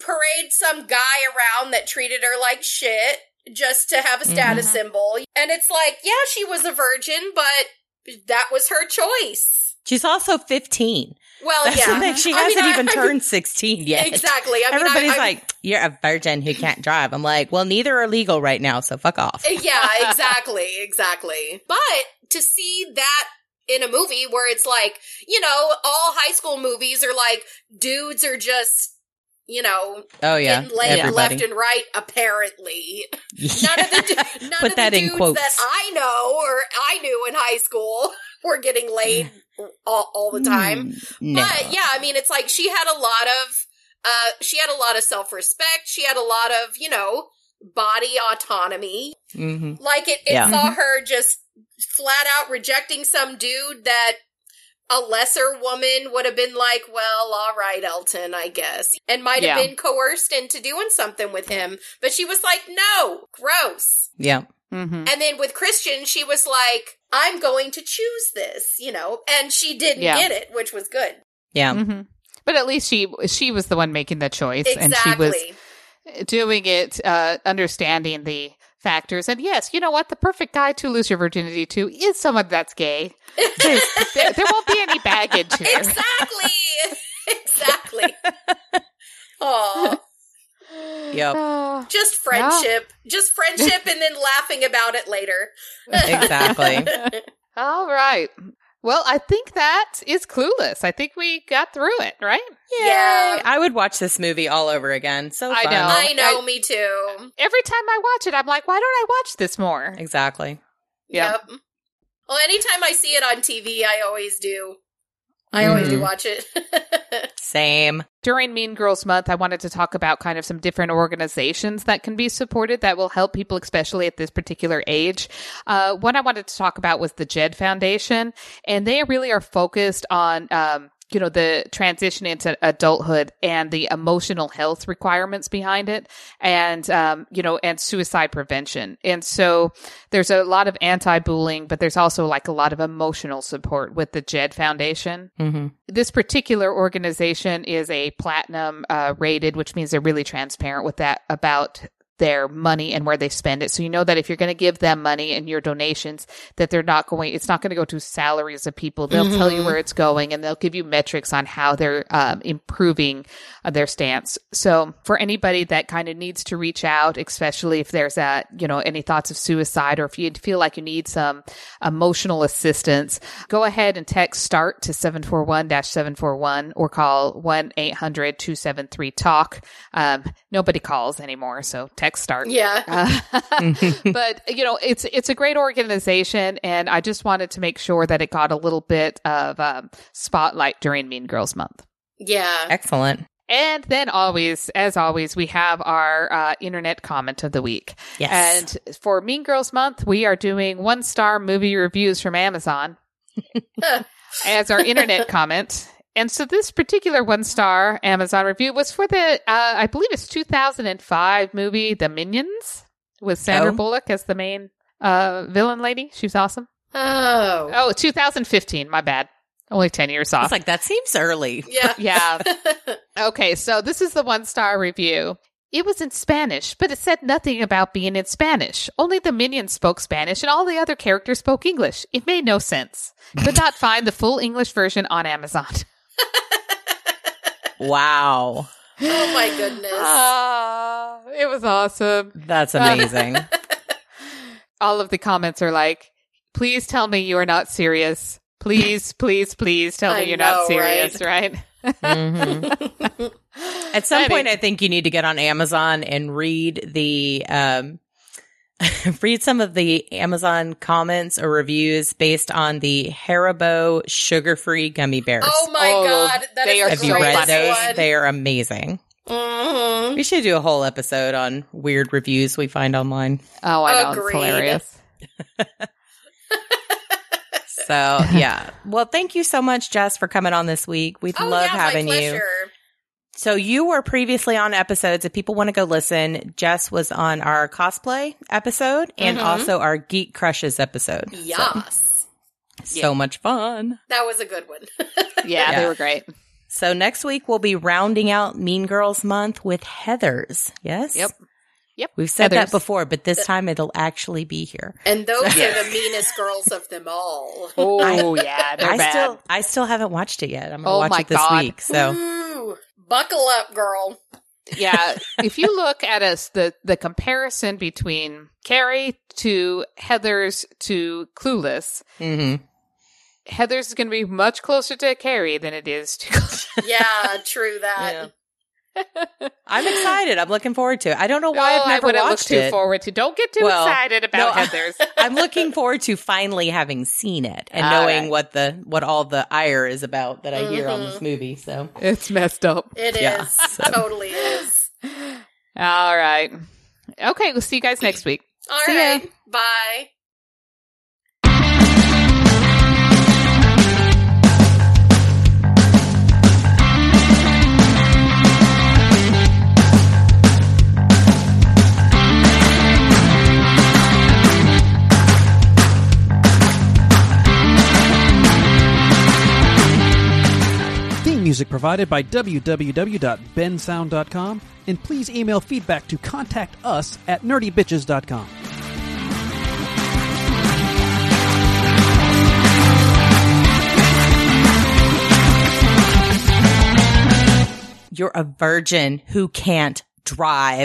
parade some guy around that treated her like shit just to have a status Mhm. symbol. And it's like, yeah, she was a virgin, but that was her choice. She's also 15. Well, That's yeah. the thing. She hasn't I- even I- turned 16 yet. Exactly. I mean, Everybody's like, you're a virgin who can't drive. I'm like, well, neither are legal right now, so fuck off. Eh, yeah, exactly, exactly. But to see that in a movie where it's like, you know, all high school movies are like dudes are just, you know, Oh, yeah. getting laid left and right. Apparently, Yeah. none of the du- none Put of that the in dudes quotes. that I know or I knew in high school were getting laid all, all the time. Mm, No. But yeah, I mean, it's like she had a lot of, uh, she had a lot of self respect. She had a lot of, you know, body autonomy. hmm Like it, it Yeah. saw her just flat out rejecting some dude that a lesser woman would have been like, well, all right, Elton, I guess. And might have Yeah. been coerced into doing something with him. But she was like, no, gross. Yeah. Mm-hmm. And then with Christian, she was like, I'm going to choose this, you know, and she didn't Yeah. get it, which was good. Yeah. hmm But at least she she was the one making the choice, and she was doing it, uh, understanding the factors. And yes, you know what? The perfect guy to lose your virginity to is someone that's gay. There, there won't be any baggage here. exactly. exactly. Oh, Yep. Ah, just friendship. Just friendship and then laughing about it later. Exactly. all right. Well, I think that is clueless. I think we got through it, right? Yeah. I would watch this movie all over again. So I know. I know, I- me too. Every time I watch it, I'm like, why don't I watch this more? Exactly. Yeah. Yep. Well, anytime I see it on TV, I always do. I always do Mhm. watch it. Same. during Mean Girls Month, I wanted to talk about kind of some different organizations that can be supported that will help people, especially at this particular age. Uh, one I wanted to talk about was the JED Foundation, and they really are focused on, um, you know, the transition into adulthood and the emotional health requirements behind it and, um, you know, and suicide prevention. And so there's a lot of anti-bullying, but there's also like a lot of emotional support with the JED Foundation hmm this particular organization is a platinum uh, rated, which means they're really transparent with that about their money and where they spend it. So you know that if you're going to give them money and your donations, that they're not going, it's not going to go to salaries of people. They'll tell you Mhm. where it's going and they'll give you metrics on how they're um, improving uh, their stance. So for anybody that kind of needs to reach out, especially if there's a, you know, any thoughts of suicide or if you feel like you need some emotional assistance, go ahead and text START to 741-741 or call 1-800-273-TALK. Um, nobody calls anymore, so text START. yeah. Uh, but you know, it's it's a great organization, and I just wanted to make sure that it got a little bit of um, spotlight during Mean Girls Month. Yeah. Excellent. And then always, as always, we have our uh, internet comment of the week. Yes. And for Mean Girls Month, we are doing one star movie reviews from Amazon as our internet comment. And so this particular one star Amazon review was for the, uh, I believe it's 2005 movie, The Minions, with Sandra Oh. Bullock as the main uh, villain lady. She was awesome. Oh. Oh, 2015. My bad. Only 10 years off. was like, that seems early. Yeah. yeah. Okay, so this is the one star review. It was in Spanish, but it said nothing about being in Spanish. Only the minions spoke Spanish and all the other characters spoke English. It made no sense. Could not find the full English version on Amazon. Wow. oh my goodness. Ah, it was awesome. That's amazing. All of the comments are like, please tell me you are not serious. Please, please, please tell me I you're know, not serious, right? Mhm. At some Any- point, I think you need to get on Amazon and read the um, read some of the Amazon comments or reviews based on the Haribo sugar-free gummy bears. oh my Oh, god. That they is are the Have you read those? one. They are amazing. Mhm. We should do a whole episode on weird reviews we find online. Oh, I know. It's Agreed. hilarious. So yeah. Well, thank you so much, Jess, for coming on this week. We Oh, love yeah, having my you. Pleasure. So you were previously on episodes. If people want to go listen, Jess was on our cosplay episode and Mhm. also our Geek Crushes episode. So- Yes. So, much fun. That was a good one. Yeah, they were great. So next week we'll be rounding out Mean Girls month with Heathers. Yes. Yep. Yep. We've said Heathers. that before, but this time it'll actually be here. and those Yes. are the meanest girls of them all. Oh, yeah. They're I bad. still I still haven't watched it yet. I'm gonna Oh watch my it this God. week. So Ooh, buckle up, girl. yeah, if you look at us, the the comparison between Carrie to Heathers to Clueless, mhm. Heathers is going to be much closer to Carrie than it is to. Yeah, true that. I'm excited. I'm looking forward to it. I don't know why No, I've I never wouldn't look watched too it. forward to. Don't get too Well, excited about no, I- Heathers. I'm looking forward to finally having seen it and All knowing right. what the what all the ire is about that I hear on this mm-hmm. movie. So it's messed up. It is. Yeah, so- Totally is. All right. Okay, we'll see you guys next week. All See ya. right. Bye. Music provided by www.bensound.com, and please email feedback to contact us at nerdybitches.com. You're a virgin who can't drive.